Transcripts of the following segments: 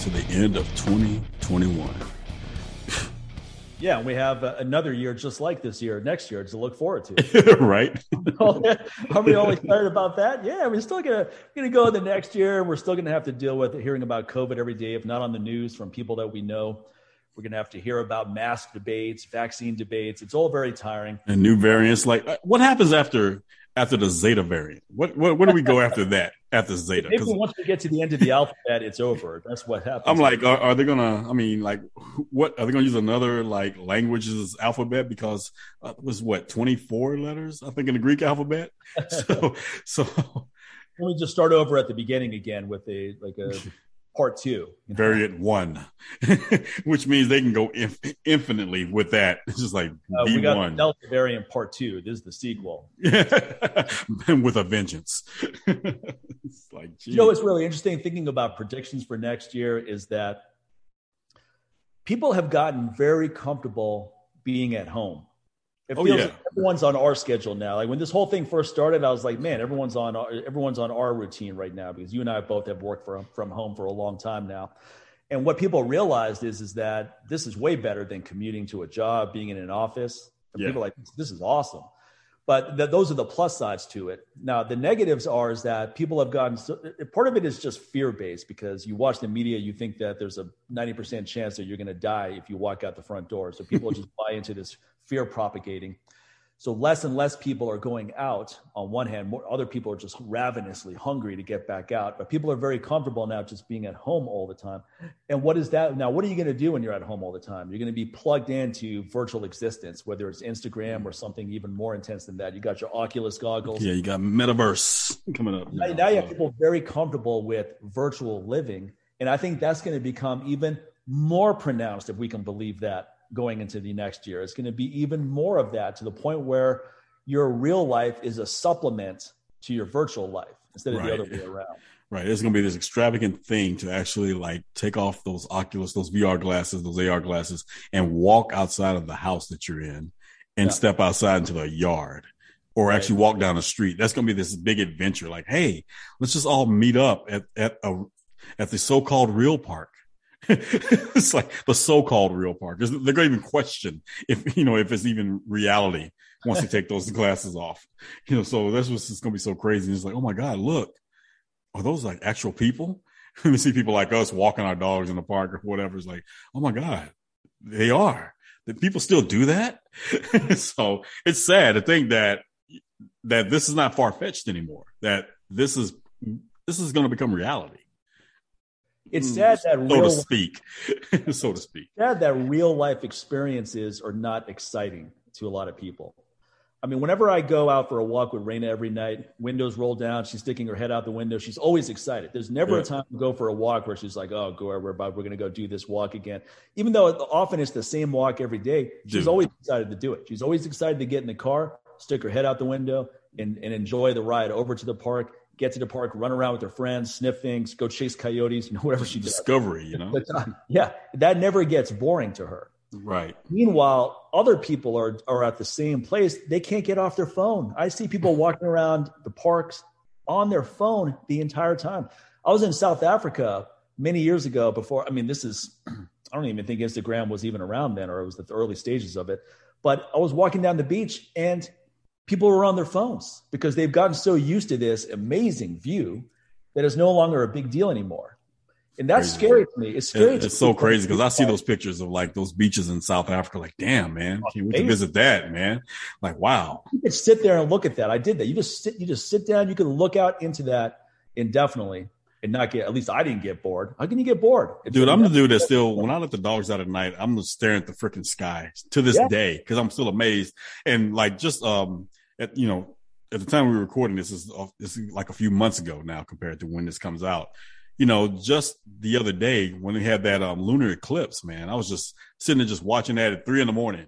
to the end of 2021. Yeah, we have uh, another year just like this year next year to look forward to. right? Are we all excited about that? Yeah, we're still gonna gonna go in the next year. We're still gonna have to deal with hearing about COVID every day, if not on the news from people that we know. We're gonna have to hear about mask debates, vaccine debates. It's all very tiring. And new variants. Like, uh, what happens after after the Zeta variant? What what where do we go after that? After Zeta? Maybe once we get to the end of the alphabet, it's over. That's what happens. I'm like, are, are, they gonna? I mean, like, what are they gonna use another like languages alphabet because uh, it was what 24 letters I think in the Greek alphabet. So so. Let me just start over at the beginning again with a like a part two. Variant one, which means they can go inf- infinitely with that. It's just like uh, we got Delta variant part two. This is the sequel. with a vengeance. it's like, geez. you know, what's really interesting thinking about predictions for next year is that people have gotten very comfortable being at home. It oh, feels oh, yeah. like everyone's on our schedule now. Like when this whole thing first started, I was like, man, everyone's on everyone's on our routine right now because you and I both have worked from from home for a long time now. And what people realized is is that this is way better than commuting to a job, being in an office. And yeah. people like this is awesome. But th- those are the plus sides to it. Now the negatives are is that people have gotten so, part of it is just fear based because you watch the media, you think that there's a ninety percent chance that you're going to die if you walk out the front door. So people just buy into this fear propagating. So less and less people are going out. On one hand, more other people are just ravenously hungry to get back out. But people are very comfortable now just being at home all the time. And what is that now? What are you going to do when you're at home all the time? You're going to be plugged into virtual existence, whether it's Instagram or something even more intense than that. You got your Oculus goggles. Yeah, you got metaverse coming up. Now, now you have people very comfortable with virtual living, and I think that's going to become even more pronounced if we can believe that going into the next year. It's going to be even more of that to the point where your real life is a supplement to your virtual life instead of right. the other way around. Right. It's going to be this extravagant thing to actually like take off those Oculus, those VR glasses, those AR glasses, and walk outside of the house that you're in and yeah. step outside into the yard or right. actually walk down the street. That's going to be this big adventure. Like, hey, let's just all meet up at, at a, at the so-called real park it's like the so-called real park. They're going to even question if you know if it's even reality once you take those glasses off. You know, so that's what's going to be so crazy. It's like, oh my god, look, are those like actual people? we see people like us walking our dogs in the park or whatever. It's like, oh my god, they are. That people still do that. so it's sad to think that that this is not far fetched anymore. That this is this is going to become reality. It's mm, sad that so real, to speak, so to speak. Sad that real life experiences are not exciting to a lot of people. I mean, whenever I go out for a walk with Raina every night, windows roll down, she's sticking her head out the window. She's always excited. There's never yeah. a time to go for a walk where she's like, "Oh, go we're about we're going to go do this walk again." Even though often it's the same walk every day, she's Dude. always excited to do it. She's always excited to get in the car, stick her head out the window, and, and enjoy the ride over to the park get to the park, run around with their friends, sniff things, go chase coyotes, you know, whatever she does. Discovery, you know. Yeah, that never gets boring to her. Right. Meanwhile, other people are are at the same place. They can't get off their phone. I see people walking around the parks on their phone the entire time. I was in South Africa many years ago before. I mean, this is I don't even think Instagram was even around then, or it was the early stages of it. But I was walking down the beach and people are on their phones because they've gotten so used to this amazing view that it's no longer a big deal anymore. And that's crazy. scary to me. It's scary. It, it's so crazy because I see those pictures of like those beaches in South Africa. Like, damn, man, oh, can't wait to visit that, man. Like, wow. You could sit there and look at that. I did that. You just sit. You just sit down. You can look out into that indefinitely and not get. At least I didn't get bored. How can you get bored? It's dude, I'm the dude that still. When I let the dogs out at night, I'm just staring at the freaking sky to this yeah. day because I'm still amazed and like just um at you know at the time we were recording this is this is like a few months ago now compared to when this comes out. You know, just the other day when we had that um, lunar eclipse, man, I was just sitting there just watching that at three in the morning.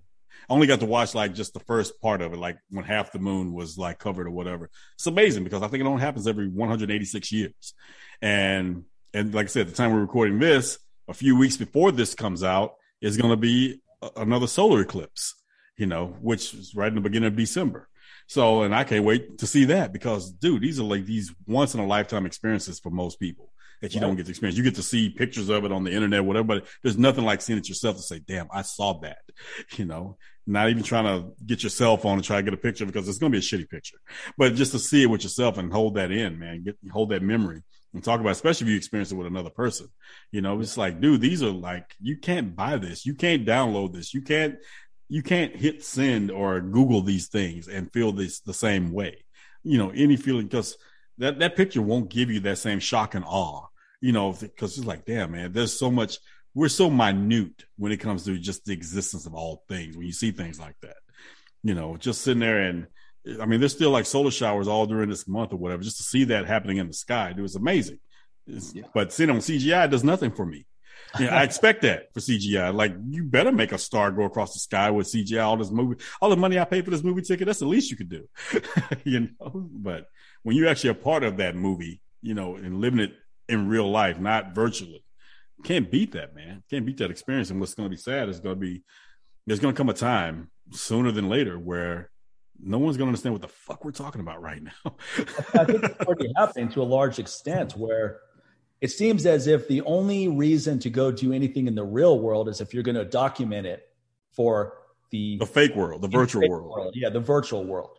I only got to watch like just the first part of it, like when half the moon was like covered or whatever. It's amazing because I think it only happens every 186 years. And and like I said, the time we're recording this, a few weeks before this comes out, is going to be a- another solar eclipse. You know, which is right in the beginning of December. So, and I can't wait to see that because, dude, these are like these once in a lifetime experiences for most people that you right. don't get to experience. You get to see pictures of it on the internet, whatever, but there's nothing like seeing it yourself to say, damn, I saw that, you know, not even trying to get your cell phone and try to get a picture because it's going to be a shitty picture, but just to see it with yourself and hold that in, man, get, hold that memory and talk about, especially if you experience it with another person, you know, it's like, dude, these are like, you can't buy this. You can't download this. You can't, you can't hit send or Google these things and feel this the same way. You know, any feeling because that, that picture won't give you that same shock and awe you know, because it's like, damn, man, there's so much. We're so minute when it comes to just the existence of all things. When you see things like that, you know, just sitting there and, I mean, there's still like solar showers all during this month or whatever. Just to see that happening in the sky, it was amazing. Yeah. But seeing on CGI does nothing for me. Yeah, I expect that for CGI. Like, you better make a star go across the sky with CGI. All this movie, all the money I paid for this movie ticket, that's the least you could do. you know, but when you're actually a part of that movie, you know, and living it in real life, not virtually. Can't beat that, man. Can't beat that experience. And what's going to be sad is going to be there's going to come a time sooner than later where no one's going to understand what the fuck we're talking about right now. I think it's already happening to a large extent where it seems as if the only reason to go do anything in the real world is if you're going to document it for the, the fake world, the virtual world. world. Yeah, the virtual world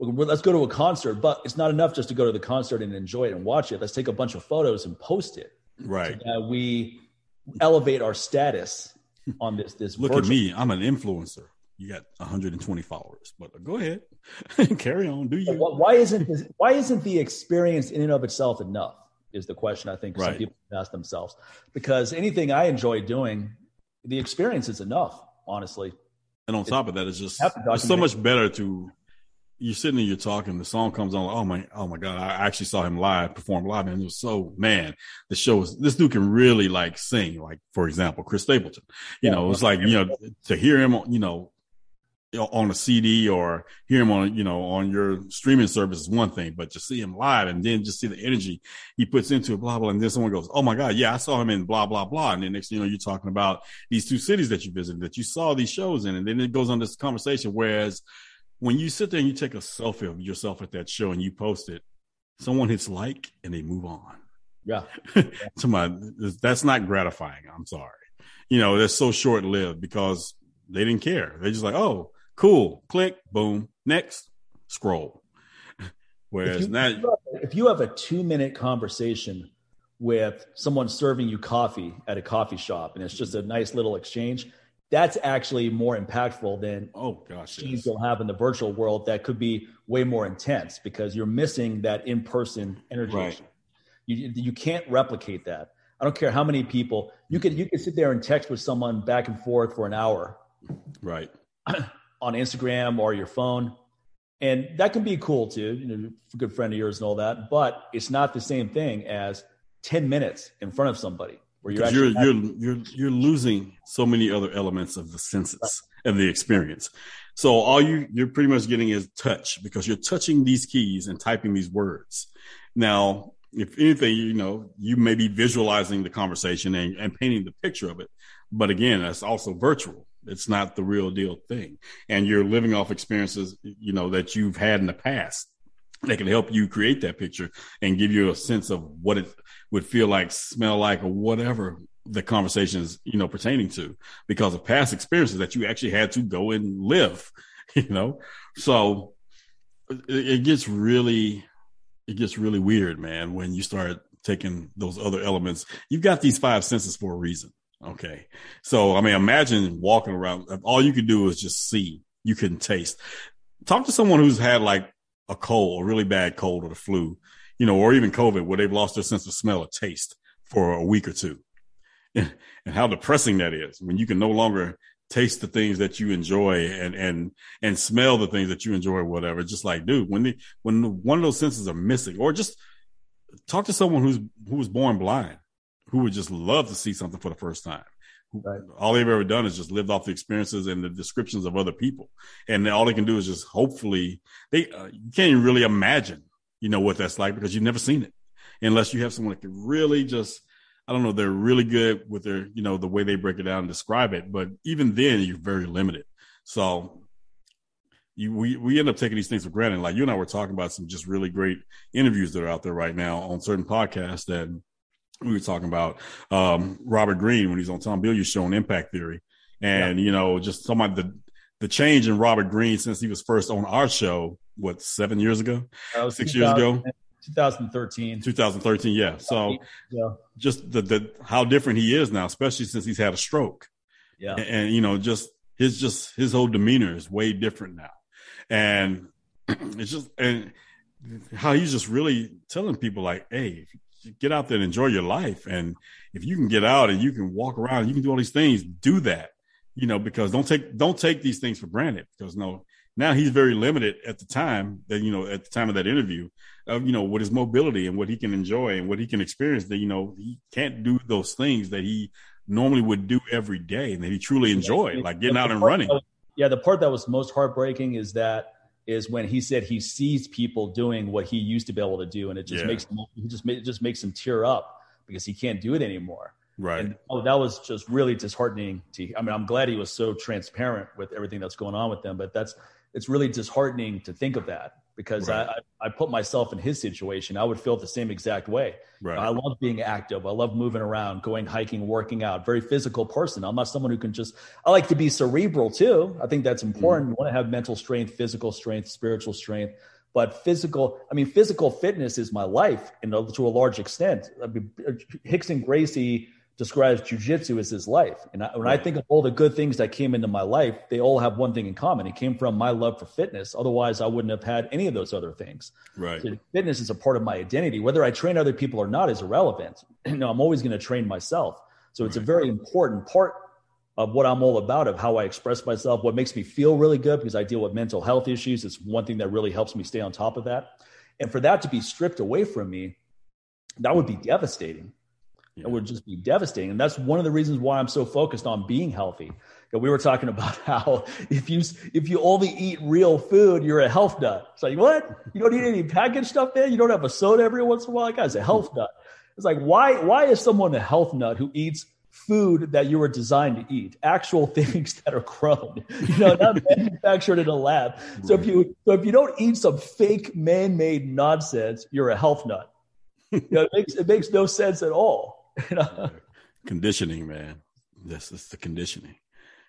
let's go to a concert, but it's not enough just to go to the concert and enjoy it and watch it. Let's take a bunch of photos and post it. Right. So we elevate our status on this. This look virtual. at me. I'm an influencer. You got 120 followers, but go ahead, carry on. Do you? Why isn't this, why isn't the experience in and of itself enough? Is the question I think right. some people ask themselves. Because anything I enjoy doing, the experience is enough, honestly. And on top of that, it's just it's so much better to you're sitting there, you're talking, the song comes on. Oh my, oh my God. I actually saw him live perform live and it was so, man, the show was, this dude can really like sing, like, for example, Chris Stapleton, you yeah, know, it's like, you know, to hear him, you know, on a CD or hear him on, you know, on your streaming service is one thing, but to see him live and then just see the energy he puts into it, blah, blah. And then someone goes, Oh my God. Yeah. I saw him in blah, blah, blah. And then next, you know, you're talking about these two cities that you visited that you saw these shows in. And then it goes on this conversation. Whereas, when you sit there and you take a selfie of yourself at that show and you post it, someone hits like and they move on. Yeah. to my, that's not gratifying. I'm sorry. You know, that's so short lived because they didn't care. They're just like, oh, cool, click, boom, next, scroll. Whereas if you, now, if you have a two minute conversation with someone serving you coffee at a coffee shop and it's just a nice little exchange, that's actually more impactful than oh gosh yes. you'll have in the virtual world that could be way more intense because you're missing that in-person energy. Right. you, you can't replicate that. I don't care how many people you could you could sit there and text with someone back and forth for an hour right. on instagram or your phone. And that can be cool too you know a good friend of yours and all that but it's not the same thing as 10 minutes in front of somebody where you're you're, you're, you're you're losing so many other elements of the senses and the experience. So all you you're pretty much getting is touch because you're touching these keys and typing these words. Now, if anything, you know, you may be visualizing the conversation and, and painting the picture of it. But again, that's also virtual. It's not the real deal thing. And you're living off experiences, you know, that you've had in the past that can help you create that picture and give you a sense of what it would feel like, smell like, or whatever the conversation is, you know, pertaining to because of past experiences that you actually had to go and live, you know? So it, it gets really, it gets really weird, man, when you start taking those other elements. You've got these five senses for a reason. Okay. So, I mean, imagine walking around. All you could do is just see. You couldn't taste. Talk to someone who's had like a cold, a really bad cold or the flu, you know, or even COVID, where they've lost their sense of smell or taste for a week or two. and how depressing that is when you can no longer taste the things that you enjoy and and and smell the things that you enjoy or whatever just like dude when the when one of those senses are missing or just talk to someone who's who was born blind who would just love to see something for the first time Right. All they've ever done is just lived off the experiences and the descriptions of other people, and all they can do is just hopefully they uh, you can't even really imagine, you know, what that's like because you've never seen it, unless you have someone that can really just, I don't know, they're really good with their, you know, the way they break it down and describe it. But even then, you're very limited. So you, we we end up taking these things for granted. Like you and I were talking about some just really great interviews that are out there right now on certain podcasts that we were talking about um, Robert Greene when he's on Tom Bilyeu's show on Impact Theory, and yeah. you know just some of the the change in Robert Greene since he was first on our show, what seven years ago, six years ago. 2013 2013 yeah. So yeah. just the, the how different he is now especially since he's had a stroke. Yeah. And, and you know just his just his whole demeanor is way different now. And it's just and how he's just really telling people like, hey, get out there and enjoy your life, and if you can get out and you can walk around, you can do all these things, do that, you know, because don't take don't take these things for granted because no. Now he's very limited at the time that you know at the time of that interview, of you know what his mobility and what he can enjoy and what he can experience. That you know he can't do those things that he normally would do every day and that he truly enjoyed, like getting out and running yeah, the part that was most heartbreaking is that is when he said he sees people doing what he used to be able to do, and it just yeah. makes him, he just it just makes him tear up because he can't do it anymore. Right. And oh, that was just really disheartening. To I mean, I'm glad he was so transparent with everything that's going on with them, but that's it's really disheartening to think of that because right. I, I put myself in his situation. I would feel the same exact way. Right. I love being active. I love moving around, going hiking, working out. Very physical person. I'm not someone who can just. I like to be cerebral too. I think that's important. Mm. You want to have mental strength, physical strength, spiritual strength. But physical, I mean, physical fitness is my life, and to a large extent. I mean, Rickson Gracie describes jujitsu as his life. And I, when. I think of all the good things that came into my life, they all have one thing in common. It came from my love for fitness. Otherwise, I wouldn't have had any of those other things. Right. So fitness is a part of my identity. Whether I train other people or not is irrelevant. you know, I'm always going to train myself. So it's right. a very important part of what I'm all about, of how I express myself, what makes me feel really good because I deal with mental health issues. It's one thing that really helps me stay on top of that. And for that to be stripped away from me, that would be devastating yeah. it would just be devastating. And that's one of the reasons why I'm so focused on being healthy. we were talking about how if you if you only eat real food, you're a health nut. It's like what? You don't eat any packaged stuff, man. You don't have a soda every once in a while. That guy's a health mm-hmm. nut. It's like why why is someone a health nut who eats food that you were designed to eat, actual things that are grown, you know, not manufactured in a lab. So if you so if you don't eat some fake man-made nonsense, you're a health nut. You know, it makes it makes no sense at all. You know? Conditioning, man. This is the conditioning.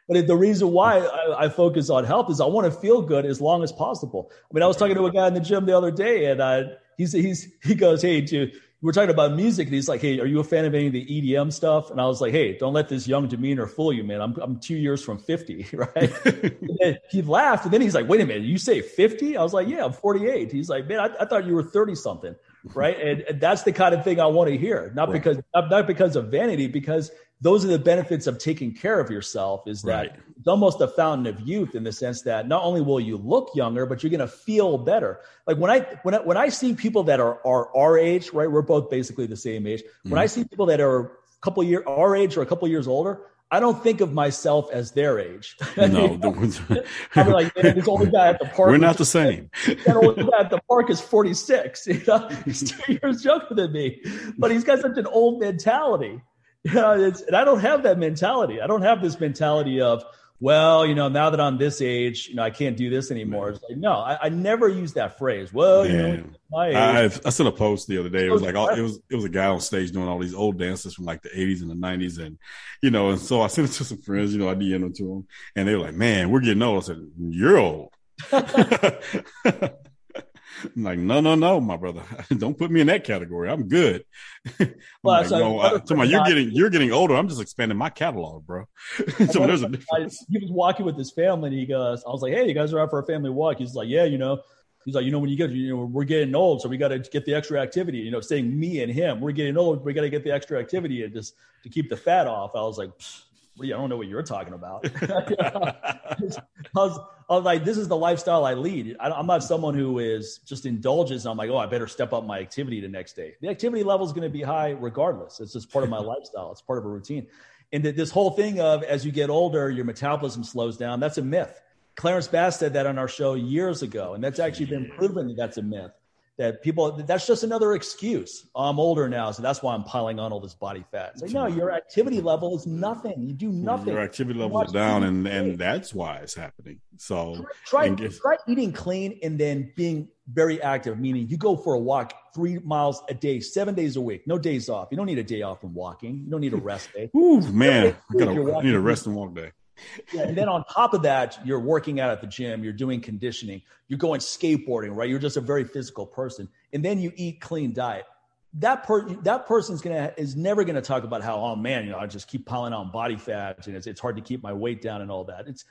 But the reason why I, I, focus on health is I want to feel good as long as possible. I mean, I was talking to a guy in the gym the other day, and uh, he's he's he goes, "Hey, dude, we're talking about music," and he's like, "Hey, are you a fan of any of the EDM stuff?" And I was like, "Hey, don't let this young demeanor fool you, man. I'm I'm two years from 50, right?" he laughed, and then he's like, "Wait a minute, you say 50?" I was like, "Yeah, I'm 48." He's like, "Man, I, I thought you were 30 something." Right? And, and, that's the kind of thing I want to hear, not right. because not, not, because of vanity, because those are the benefits of taking care of yourself. Is that right. it's almost a fountain of youth in the sense that not only will you look younger, but you're going to feel better. Like when I when I, when I see people that are are our age, right? We're both basically the same age. When mm. I see people that are a couple year our age or a couple years older, I don't think of myself as their age. No, I'm like, this old guy at the park. We're not the same. that old guy at the park is 46. You know? He's two years younger than me, but he's got such an old mentality. You know, and I don't have that mentality. I don't have this mentality of, well, you know, now that I'm this age, you know, I can't do this anymore. It's like, no, I, I never use that phrase. Well, you know, my age. I, I sent a post the other day. It was oh, like, all, it was, it was a guy on stage doing all these old dances from like the 80s and the 90s. And, you know, and so I sent it to some friends, you know, I DM'd them to them and they were like, man, we're getting old. I said, you're old. I'm like, no, no, no, my brother. Don't put me in that category. I'm good. well, like, so no, I, I, you're getting you're getting older. I'm just expanding my catalog, bro. so there's a difference. he was walking with his family and he goes, I was like, Hey, you guys are out for a family walk. He's like, Yeah, you know. He's like, you know, when you get, you know, we're getting old, so we got to get the extra activity. You know, saying me and him, we're getting old, we got to get the extra activity and just to keep the fat off. I was like, I don't know what you're talking about. I, was, Was like, this is the lifestyle I lead. I, am not someone who is just indulges. I'm like, oh, I better step up my activity the next day. The activity level is going to be high regardless. It's just part of my lifestyle. It's part of a routine. And that this whole thing of as you get older, your metabolism slows down. That's a myth. Clarence Bass said that on our show years ago, and that's actually been proven that that's a myth. That people that's just another excuse. I'm older now, so that's why I'm piling on all this body fat. It's like, no, your activity level is nothing. You do nothing. Your activity level is down, and and that's why it's happening. So try try, try eating clean and then being very active. Meaning, you go for a walk three miles a day, seven days a week, no days off. You don't need a day off from walking. You don't need a rest day. Ooh, man, I, gotta, I need a rest and walk day. Yeah, and then on top of that, you're working out at the gym, you're doing conditioning, you're going skateboarding, right? You're just a very physical person, and then you eat clean diet. That per that person's gonna is never gonna talk about how oh man, you know, I just keep piling on body fat and it's it's hard to keep my weight down and all that. It's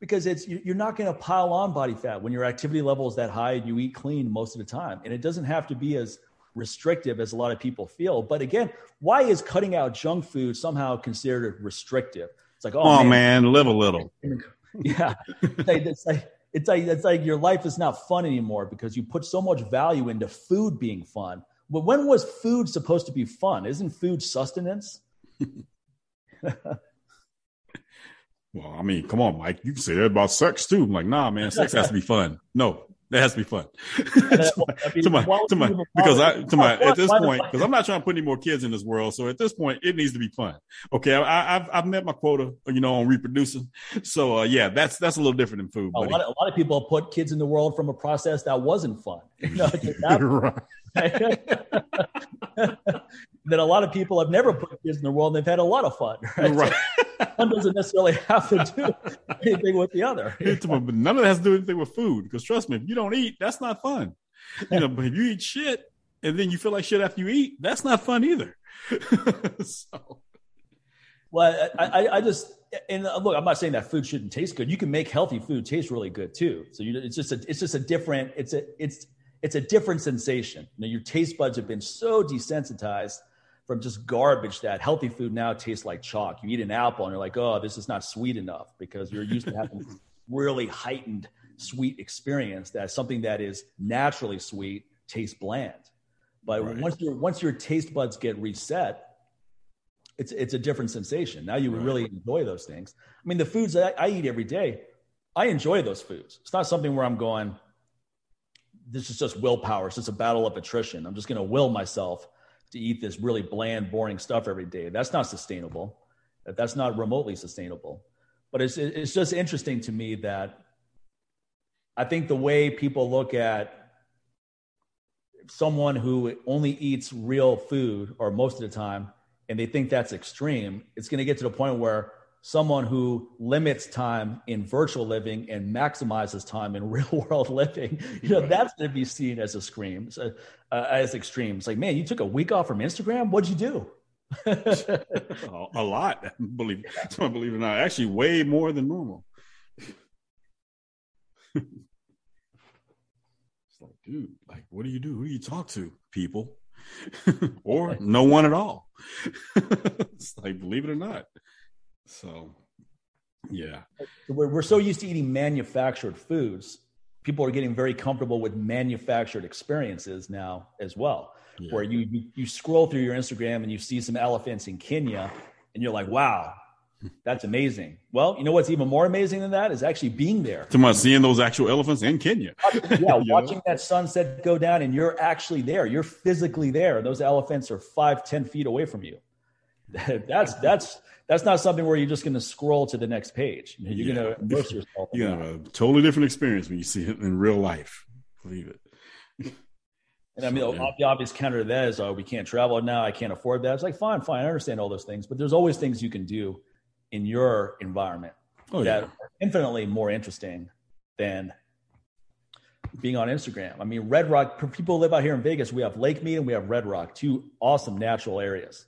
because it's you're not going to pile on body fat when your activity level is that high and you eat clean most of the time, and it doesn't have to be as restrictive as a lot of people feel. But again, why is cutting out junk food somehow considered restrictive? Like, oh, oh man, man, live a little. yeah, it's like, it's like it's like it's like your life is not fun anymore because you put so much value into food being fun. But when was food supposed to be fun? Isn't food sustenance? well, I mean, come on, Mike. You can say that about sex too. I'm like, nah, man, sex has to be fun. No, that has to be fun. to my, to my, because I, to my, at this point, because I'm not trying to put any more kids in this world. So at this point, it needs to be fun. Okay. I, have I've met my quota, you know, on reproducing. So, uh, yeah, that's, that's a little different than food. A lot, of, a lot, of, people put kids in the world from a process that wasn't fun. You know, that, that a lot of people have never put kids in the world and they've had a lot of fun. Right. right. So one doesn't necessarily have to do anything with the other. But none of that has to do anything with food. Because trust me, if you don't eat, that's not fun. You know, but if you eat shit and then you feel like shit after you eat, that's not fun either. so. Well, I, I, I, just and look, I'm not saying that food shouldn't taste good. You can make healthy food taste really good too. So you, it's just a, it's just a different, it's a, it's it's a different sensation. You know, your taste buds have been so desensitized from just garbage that healthy food now tastes like chalk. You eat an apple and you're like, oh, this is not sweet enough because you're used to having really heightened sweet experience that something that is naturally sweet tastes bland. But right. once your once your taste buds get reset, it's it's a different sensation. Now you right. really enjoy those things. I mean, the foods that I, I eat every day, I enjoy those foods. It's not something where I'm going, this is just willpower. It's just a battle of attrition. I'm just going to will myself to eat this really bland, boring stuff every day. That's not sustainable. That's not remotely sustainable. But it's it's just interesting to me that I think the way people look at someone who only eats real food or most of the time and they think that's extreme, it's going to get to the point where someone who limits time in virtual living and maximizes time in real world living, you know, that's going to be seen as a scream, so, uh, as extreme. It's like, man, you took a week off from Instagram. What'd you do? a lot, believe believe it or not. Actually, way more than normal. it's like, dude, like, what do you do? Who do you talk to? People, or no one at all. it's like, believe it or not. So, yeah. We're, we're so used to eating manufactured foods. People are getting very comfortable with manufactured experiences now as well, yeah. where you, you, you scroll through your Instagram and you see some elephants in Kenya and you're like, wow, that's amazing. Well, you know what's even more amazing than that is actually being there. To my seeing those actual elephants in Kenya. yeah, watching know? that sunset go down and you're actually there. You're physically there. Those elephants are five, ten feet away from you. that's that's that's not something where you're just going to scroll to the next page. You're yeah. going to immerse yourself. You have a totally different experience when you see it in real life. Believe it. And I mean, so, yeah. the obvious counter to that is, oh, we can't travel now. I can't afford that. It's like, fine, fine. I understand all those things, but there's always things you can do in your environment oh, that yeah. are infinitely more interesting than being on Instagram. I mean, Red Rock, people live out here in Vegas. We have Lake Mead and we have Red Rock, two awesome natural areas.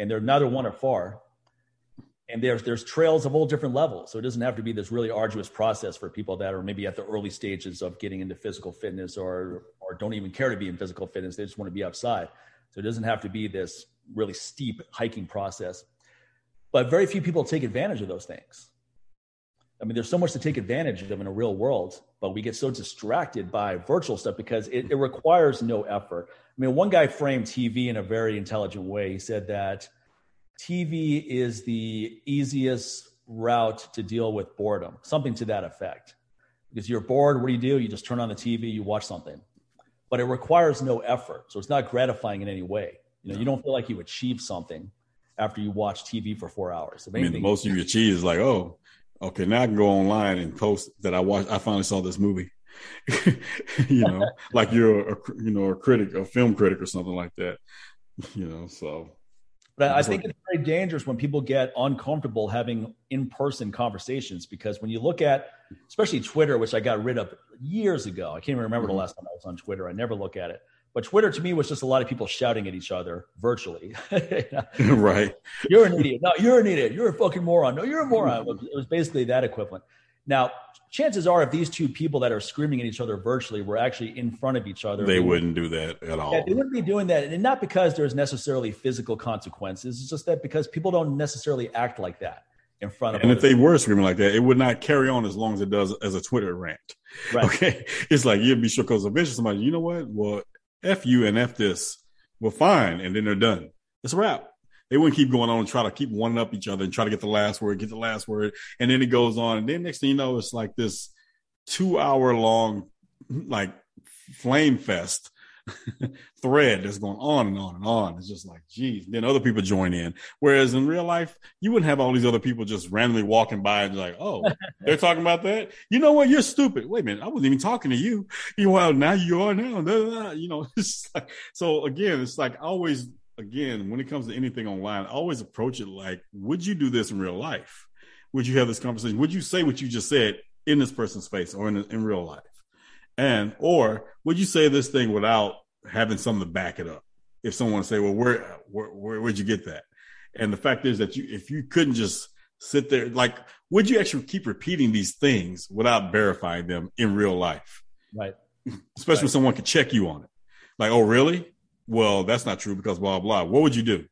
And they're neither one or far. And there's there's trails of all different levels. So it doesn't have to be this really arduous process for people that are maybe at the early stages of getting into physical fitness or or don't even care to be in physical fitness. They just want to be outside. So it doesn't have to be this really steep hiking process. But very few people take advantage of those things. I mean there's so much to take advantage of in a real world but we get so distracted by virtual stuff because it, it requires no effort mean one guy framed tv in a very intelligent way he said that TV is the easiest route to deal with boredom, something to that effect. Because you're bored, what do you do? You just turn on the TV, you watch something. but it requires no effort. So it's not gratifying in any way. You know, you don't feel like you achieved something after you watch TV for four hours. I mean, the most you achieve is like, oh, okay, now I can go online and post that I watched. I finally saw this movie. you know, like you're a you know a critic, a film critic, or something like that. You know, so. But I think it's very dangerous when people get uncomfortable having in-person conversations because when you look at, especially Twitter, which I got rid of years ago, I can't even remember mm-hmm. the last time I was on Twitter. I never look at it. But Twitter to me was just a lot of people shouting at each other virtually. right. You're an idiot. No, you're an idiot. You're a fucking moron. No, you're a moron. It was basically that equivalent. Now, chances are, if these two people that are screaming at each other virtually were actually in front of each other, they, they wouldn't do that at all. Yeah, they wouldn't be doing that, and not because there's necessarily physical consequences. It's just that because people don't necessarily act like that in front of. And if they were screaming like that, it would not carry on as long as it does as a Twitter rant. Right. Okay, it's like you'd be sure because eventually somebody, you know what? Well, f you and f this. Well, fine, and then they're done. It's a wrap they wouldn't keep going on and try to keep one up each other and try to get the last word, get the last word. And then it goes on. And then next thing you know, it's like this two hour long, like flame fest thread that's going on and on and on. It's just like, geez. Then other people join in. Whereas in real life, you wouldn't have all these other people just randomly walking by and like, oh, they're talking about that. You know what? You're stupid. Wait a minute. I wasn't even talking to you. You know, well, now you are now. You know, like, so again, it's like always again, when it comes to anything online, always approach it like, would you do this in real life? Would you have this conversation? Would you say what you just said in this person's face or in, in real life? And, or would you say this thing without having something to back it up? If someone say, well, where, where, where, where'd you get that? And the fact is that you, if you couldn't just sit there, like, would you actually keep repeating these things without verifying them in real life? Right. Especially right. when someone could check you on it. Like, oh, really? Well, that's not true because blah, blah. What would you do?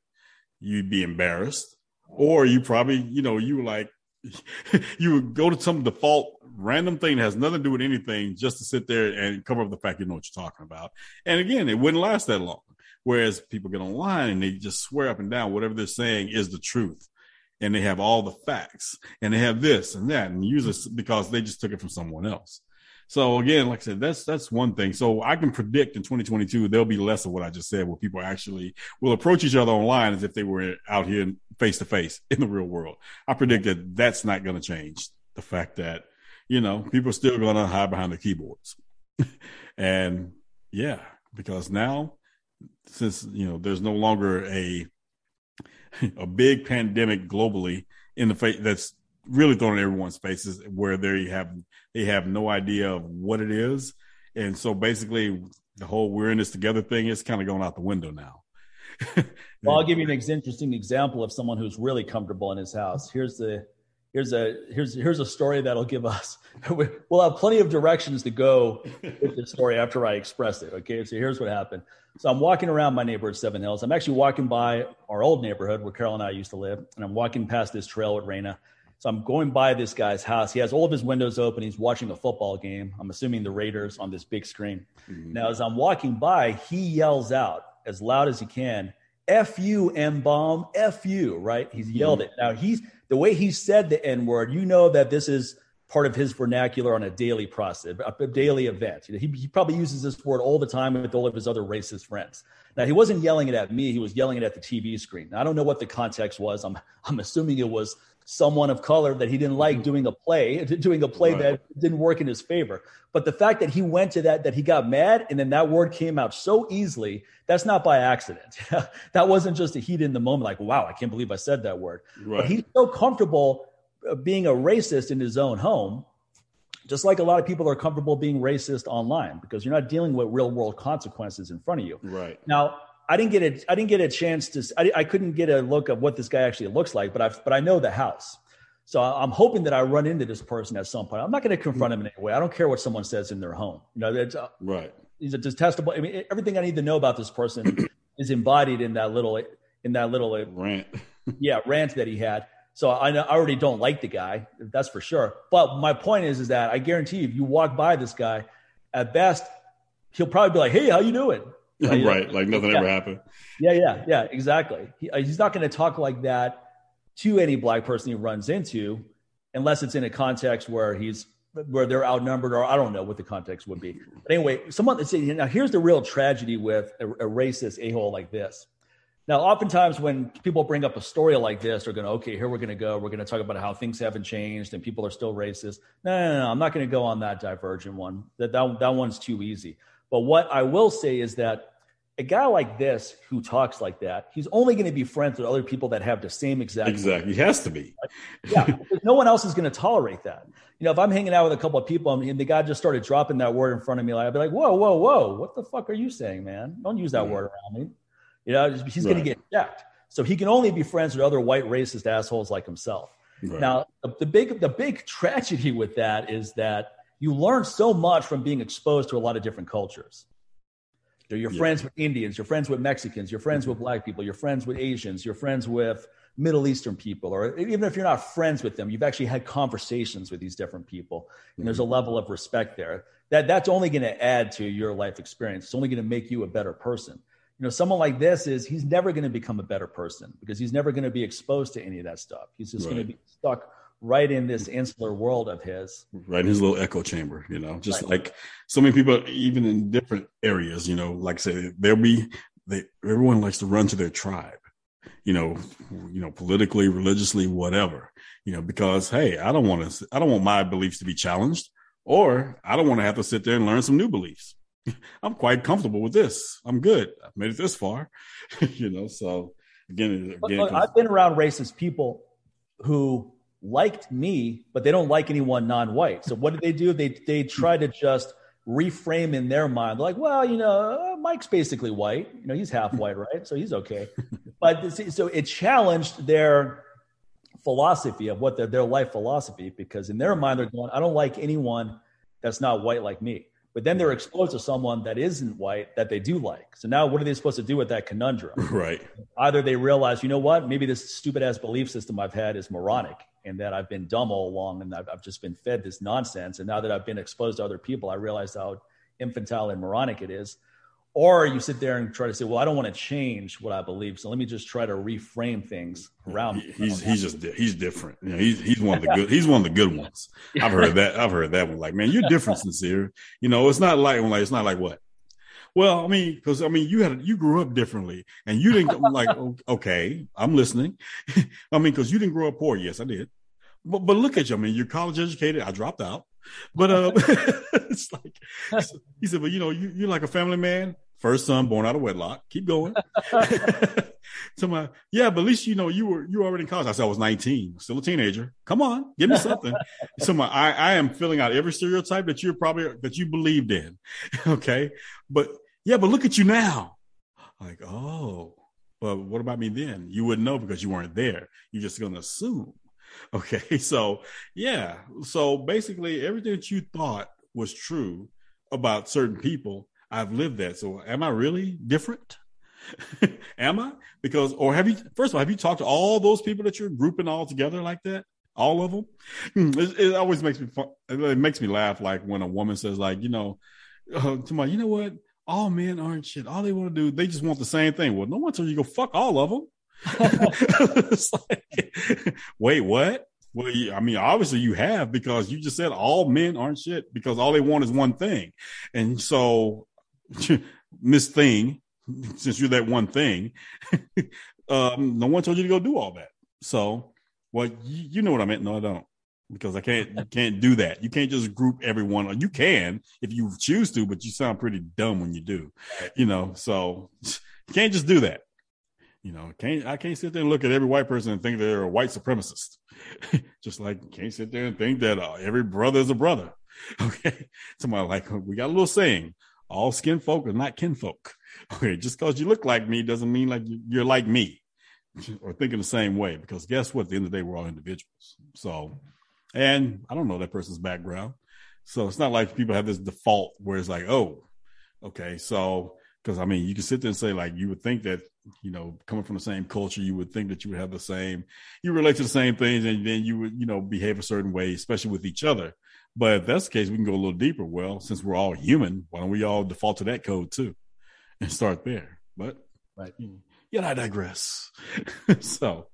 You'd be embarrassed. Or you probably, you know, you like, you would go to some default random thing that has nothing to do with anything just to sit there and cover up the fact you know what you're talking about. And again, it wouldn't last that long. Whereas people get online and they just swear up and down whatever they're saying is the truth. And they have all the facts and they have this and that and use it because they just took it from someone else. So again, like I said, that's that's one thing. So I can predict in 2022 there'll be less of what I just said, where people actually will approach each other online as if they were out here face to face in the real world. I predict that that's not going to change. The fact that you know people are still going to hide behind the keyboards, and yeah, because now since you know there's no longer a a big pandemic globally in the face that's really thrown in everyone's faces where they have they have no idea of what it is, and so basically the whole "we're in this together" thing is kind of going out the window now. well, I'll give you an interesting example of someone who's really comfortable in his house. Here's the here's a here's here's a story that'll give us we'll have plenty of directions to go with the story after I express it. Okay, so here's what happened. So I'm walking around my neighborhood, Seven Hills. I'm actually walking by our old neighborhood where Carol and I used to live, and I'm walking past this trail with Raina. So I'm going by this guy's house. He has all of his windows open. He's watching a football game. I'm assuming the Raiders on this big screen. Mm-hmm. Now, as I'm walking by, he yells out as loud as he can, F you, M bomb, F you, right? He's yelled mm-hmm. it. Now, he's the way he said the N word, you know that this is part of his vernacular on a daily process, a daily event. You know, He, he probably uses this word all the time with all of his other racist friends. Now, he wasn't yelling it at me. He was yelling it at the TV screen. Now, I don't know what the context was. I'm, I'm assuming it was someone of color that he didn't like mm-hmm. doing a play, doing a play right. that didn't work in his favor. But the fact that he went to that, that he got mad and then that word came out so easily, that's not by accident. that wasn't just a heat in the moment, like, wow, I can't believe I said that word. Right. But he's so comfortable uh, being a racist in his own home, just like a lot of people are comfortable being racist online because you're not dealing with real world consequences in front of you. Right. Now, I didn't get a I didn't get a chance to I, I couldn't get a look of what this guy actually looks like, but I but I know the house. So I'm hoping that I run into this person at some point. I'm not going to confront him in any way. I don't care what someone says in their home. You know, it's, uh, right. He's a detestable. I mean, everything I need to know about this person is embodied in that little in that little uh, rant. yeah, rant that he had. So I, I already don't like the guy. That's for sure. But my point is, is that I guarantee you, if you walk by this guy, at best, he'll probably be like, "Hey, how you doing?" Right, right. like nothing yeah. ever happened. Yeah, yeah, yeah, exactly. He, uh, he's not going to talk like that to any black person he runs into unless it's in a context where he's where they're outnumbered, or I don't know what the context would be. But anyway, someone say now here's the real tragedy with a, a racist a hole like this. Now, oftentimes when people bring up a story like this, they're going to, okay, here we're going to go. We're going to talk about how things haven't changed and people are still racist. No, no, no, no I'm not going to go on that divergent one. That, that, that one's too easy. But what I will say is that a guy like this who talks like that, he's only going to be friends with other people that have the same exact. Exactly. He has to be. yeah. no one else is going to tolerate that. You know, if I'm hanging out with a couple of people and the guy just started dropping that word in front of me, I'd be like, whoa, whoa, whoa, what the fuck are you saying, man? Don't use that word around me. You know, he's right. going to get checked. So he can only be friends with other white racist assholes like himself. Right. Now, the, the big the big tragedy with that is that you learn so much from being exposed to a lot of different cultures. You're yeah. friends with Indians, you're friends with Mexicans, you're friends with black people, you're friends with Asians, you're friends with Middle Eastern people, or even if you're not friends with them, you've actually had conversations with these different people. And there's a mm-hmm. level of respect there. That that's only going to add to your life experience. It's only going to make you a better person. You know, someone like this is he's never going to become a better person because he's never going to be exposed to any of that stuff. He's just right. going to be stuck right in this insular world of his. Right in his little echo chamber, you know, just right. like so many people, even in different areas, you know, like I say, there'll be, they, everyone likes to run to their tribe, you know, you know, politically, religiously, whatever, you know, because, hey, I don't want to, I don't want my beliefs to be challenged or I don't want to have to sit there and learn some new beliefs. I'm quite comfortable with this. I'm good. I've made it this far, you know, so again, again I've been around racist people who liked me, but they don't like anyone non-white. So what did they do? They they try to just reframe in their mind. They're like, well, you know, uh, Mike's basically white. You know, he's half white, right? So he's okay. But so it challenged their philosophy of what their, their life philosophy because in their mind they're going, I don't like anyone that's not white like me. But then they're exposed to someone that isn't white that they do like. So now what are they supposed to do with that conundrum? Right. Either they realize, you know what, maybe this stupid ass belief system I've had is moronic and that I've been dumb all along and I've, I've just been fed this nonsense. And now that I've been exposed to other people, I realize how infantile and moronic it is. Or you sit there and try to say, well, I don't want to change what I believe. So let me just try to reframe things around. He, he's, he's just, he's different. You know, he's, he's one of the good, he's one of the good ones. I've heard that. I've heard that one. Like, man, you're different, sincere. You know, it's not like, like, it's not like what? Well, I mean, because I mean, you had you grew up differently, and you didn't like. Okay, I'm listening. I mean, because you didn't grow up poor. Yes, I did. But but look at you. I mean, you're college educated. I dropped out. But uh, it's like he said, but you know, you, you're like a family man. First son born out of wedlock. Keep going. so my yeah, but at least you know you were you were already in college. I said I was 19, still a teenager. Come on, give me something. so my I, I am filling out every stereotype that you're probably that you believed in. okay. But yeah, but look at you now. Like, oh, but what about me then? You wouldn't know because you weren't there. You're just gonna assume. Okay. So, yeah. So basically, everything that you thought was true about certain people, I've lived that. So, am I really different? am I? Because, or have you, first of all, have you talked to all those people that you're grouping all together like that? All of them? Hmm, it, it always makes me fun. It makes me laugh like when a woman says, like, you know, uh, to my, you know what? All men aren't shit. All they want to do, they just want the same thing. Well, no one told you go fuck all of them. like, wait, what? Well, I mean, obviously you have because you just said all men aren't shit because all they want is one thing. And so, Miss Thing, since you're that one thing, um, no one told you to go do all that. So, well, you, you know what I meant. No, I don't because I can't you can't do that. You can't just group everyone. You can if you choose to, but you sound pretty dumb when you do. You know, so you can't just do that. You know, can't I can't sit there and look at every white person and think they're a white supremacist. Just like can't sit there and think that uh, every brother is a brother. Okay, somebody like we got a little saying: all skin folk are not kinfolk. Okay, just because you look like me doesn't mean like you're like me or thinking the same way. Because guess what? At the end of the day, we're all individuals. So, and I don't know that person's background, so it's not like people have this default where it's like, oh, okay, so because I mean, you can sit there and say like you would think that you know coming from the same culture, you would think that you would have the same, you relate to the same things, and then you would you know behave a certain way, especially with each other. But if that's the case, we can go a little deeper. Well, since we're all human, why don't we all default to that code too, and start there? But right, yet I digress. so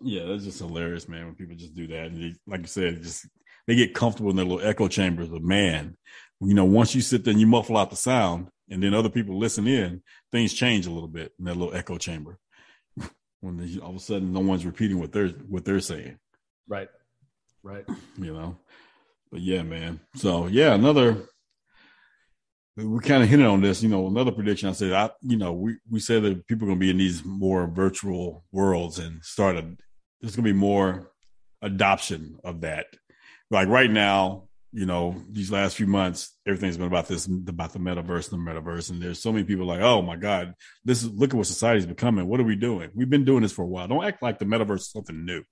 yeah, that's just hilarious, man. When people just do that, and they, like you said, just they get comfortable in their little echo chambers. But man, you know, once you sit there and you muffle out the sound, and then other people listen in, things change a little bit in that little echo chamber. when they, all of a sudden, no one's repeating what they're what they're saying. Right. Right. You know. But yeah, man. So yeah, another we kind of hinted on this, you know, another prediction I said, I, you know, we, we said that people are going to be in these more virtual worlds and start a, there's going to be more adoption of that. Like right now, you know, these last few months, everything's been about this, about the metaverse and the metaverse. And there's so many people like, oh my God, this is, look at what society's becoming. What are we doing? We've been doing this for a while. Don't act like the metaverse is something new.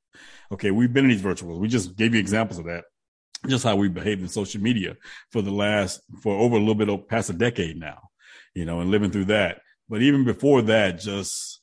Okay. We've been in these virtual worlds. We just gave you examples of that just how we behaved in social media for the last for over a little bit of past a decade now, you know, and living through that. But even before that, just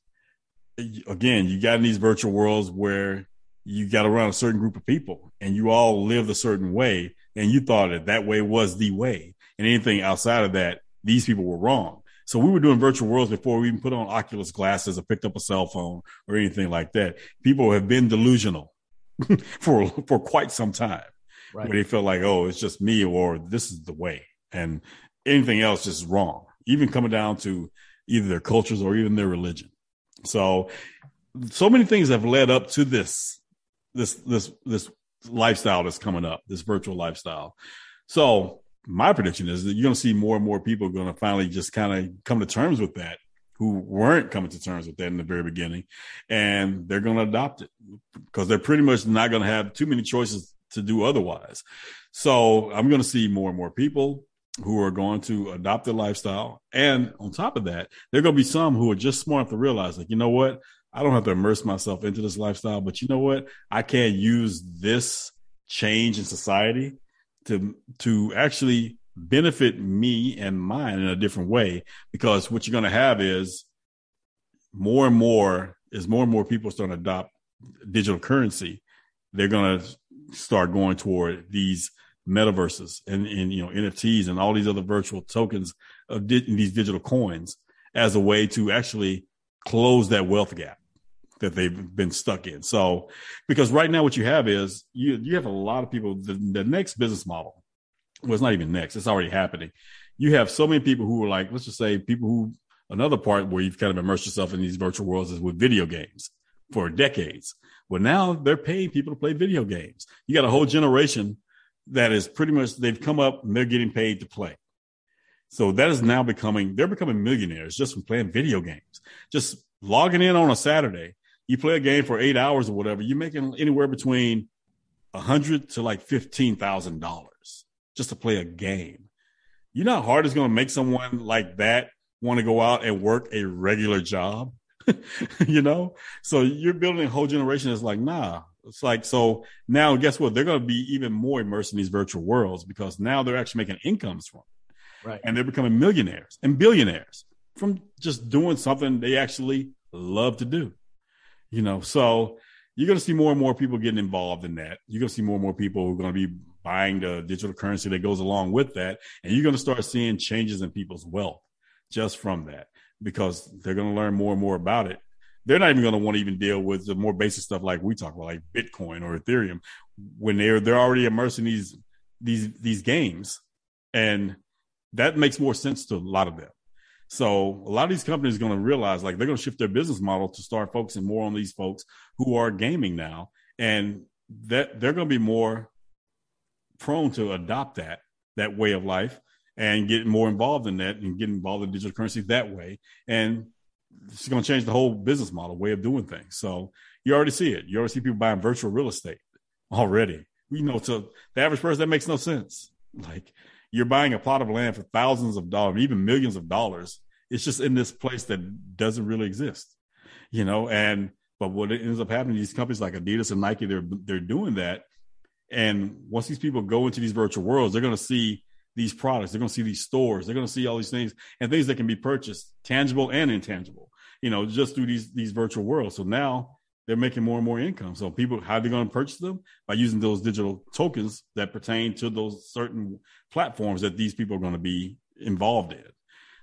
again, you got in these virtual worlds where you got around a certain group of people and you all lived a certain way and you thought that that way was the way and anything outside of that, these people were wrong. So we were doing virtual worlds before we even put on Oculus glasses or picked up a cell phone or anything like that. People have been delusional for, for quite some time right. where they feel like, oh, it's just me or this is the way. And anything else is wrong, even coming down to either their cultures or even their religion. So, so many things have led up to this, this, this, this lifestyle that's coming up, this virtual lifestyle. So my prediction is that you're going to see more and more people going to finally just kind of come to terms with that who weren't coming to terms with that in the very beginning and they're going to adopt it because they're pretty much not going to have too many choices to do otherwise. So I'm going to see more and more people who are going to adopt the lifestyle. And on top of that, there are going to be some who are just smart enough to realize, like, you know what? I don't have to immerse myself into this lifestyle, but you know what? I can use this change in society to to actually benefit me and mine in a different way. Because what you're going to have is more and more is more and more people starting to adopt digital currency. They're going to start going toward these metaverses and, and you know NFTs and all these other virtual tokens of di- these digital coins as a way to actually close that wealth gap that they've been stuck in. So, because right now what you have is you you have a lot of people. The, the next business model, well, not even next; it's already happening. You have so many people who are like, let's just say, people who another part where you've kind of immersed yourself in these virtual worlds is with video games for decades. Well, now they're paying people to play video games. You got a whole generation that is pretty much they've come up and they're getting paid to play. So that is now becoming they're becoming millionaires just from playing video games. Just logging in on a Saturday, you play a game for eight hours or whatever, you're making anywhere between a hundred to like fifteen thousand dollars just to play a game. You know how hard it's going to make someone like that want to go out and work a regular job? you know? So you're building a whole generation that's like, nah. It's like, so now guess what? They're going to be even more immersed in these virtual worlds because now they're actually making incomes from it. Right. And they're becoming millionaires and billionaires from just doing something they actually love to do. You know, so you're going to see more and more people getting involved in that. You're going to see more and more people who are going to be buying the digital currency that goes along with that. And you're going to start seeing changes in people's wealth just from that because they're going to learn more and more about it. They're not even going to want to even deal with the more basic stuff like we talk about, like Bitcoin or Ethereum, when they're they're already immersed in these these these games, and that makes more sense to a lot of them. So a lot of these companies are going to realize like they're going to shift their business model to start focusing more on these folks who are gaming now, and that they're going to be more prone to adopt that that way of life and get more involved in that and get involved in digital currency that way. And it's going to change the whole business model, way of doing things. So you already see it. You already see people buying virtual real estate already. You know, to the average person, that makes no sense. Like you're buying a plot of land for thousands of dollars, even millions of dollars. It's just in this place that doesn't really exist, you know. And but what ends up happening, these companies like Adidas and Nike, they're they're doing that. And once these people go into these virtual worlds, they're going to see these products. They're going to see these stores. They're going to see all these things and things that can be purchased, tangible and intangible, you know, just through these these virtual worlds. So now they're making more and more income. So people, how are they going to purchase them? By using those digital tokens that pertain to those certain platforms that these people are going to be involved in.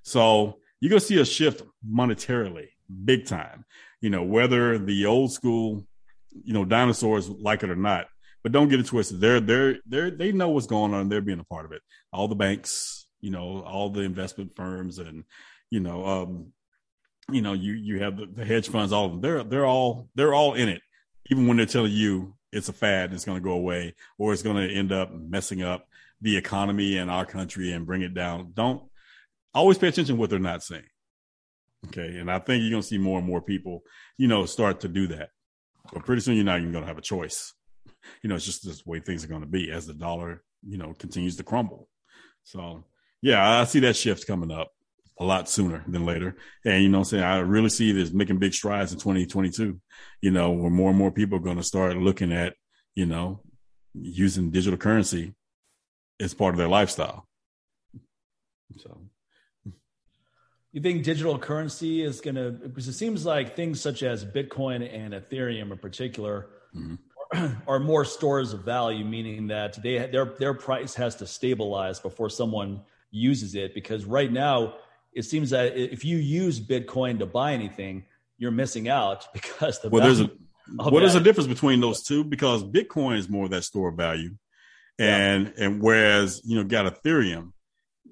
So you're going to see a shift monetarily, big time. You know, whether the old school, you know, dinosaurs like it or not, but don't get it twisted. They're they're they they know what's going on. They're being a part of it. All the banks, you know, all the investment firms, and you know, um, you know, you you have the, the hedge funds. All of them. They're they're all they're all in it. Even when they're telling you it's a fad, it's going to go away, or it's going to end up messing up the economy and our country and bring it down. Don't always pay attention what they're not saying. Okay. And I think you're going to see more and more people, you know, start to do that. But pretty soon you're not even going to have a choice. You know, it's just this way things are going to be as the dollar, you know, continues to crumble. So, yeah, I see that shift coming up a lot sooner than later. And, you know I'm saying? I really see this making big strides in 2022, you know, where more and more people are going to start looking at, you know, using digital currency as part of their lifestyle. So you think digital currency is going to because it seems like things such as bitcoin and ethereum in particular mm-hmm. are more stores of value meaning that they their their price has to stabilize before someone uses it because right now it seems that if you use bitcoin to buy anything you're missing out because the well there's a well there's a difference between those two because bitcoin is more of that store of value and yeah. and whereas you know got ethereum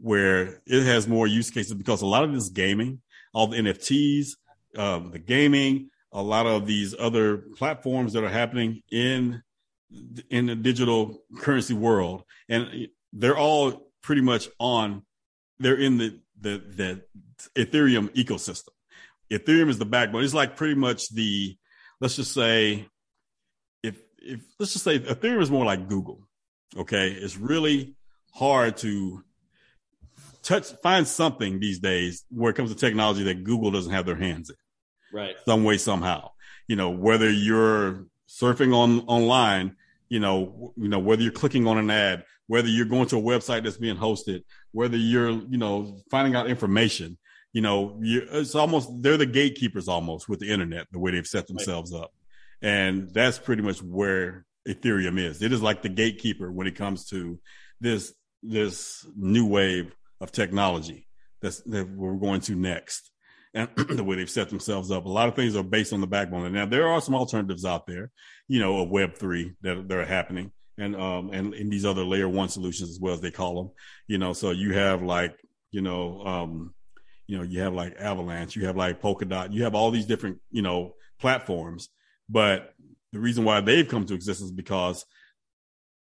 where it has more use cases because a lot of this gaming, all the NFTs, um, the gaming, a lot of these other platforms that are happening in in the digital currency world, and they're all pretty much on. They're in the the the Ethereum ecosystem. Ethereum is the backbone. It's like pretty much the let's just say if if let's just say Ethereum is more like Google. Okay, it's really hard to touch find something these days where it comes to technology that Google doesn't have their hands in. Right. Some way, somehow. You know, whether you're surfing on online, you know, you know, whether you're clicking on an ad, whether you're going to a website that's being hosted, whether you're, you know, finding out information, you know, it's almost they're the gatekeepers almost with the internet, the way they've set themselves right. up. And that's pretty much where Ethereum is. It is like the gatekeeper when it comes to this this new wave of technology that's that we're going to next and the way they've set themselves up. A lot of things are based on the backbone. And now there are some alternatives out there, you know, of Web three that, that are happening, and um and in these other layer one solutions as well as they call them. You know, so you have like you know um you know you have like Avalanche, you have like Polkadot, you have all these different you know platforms, but the reason why they've come to existence is because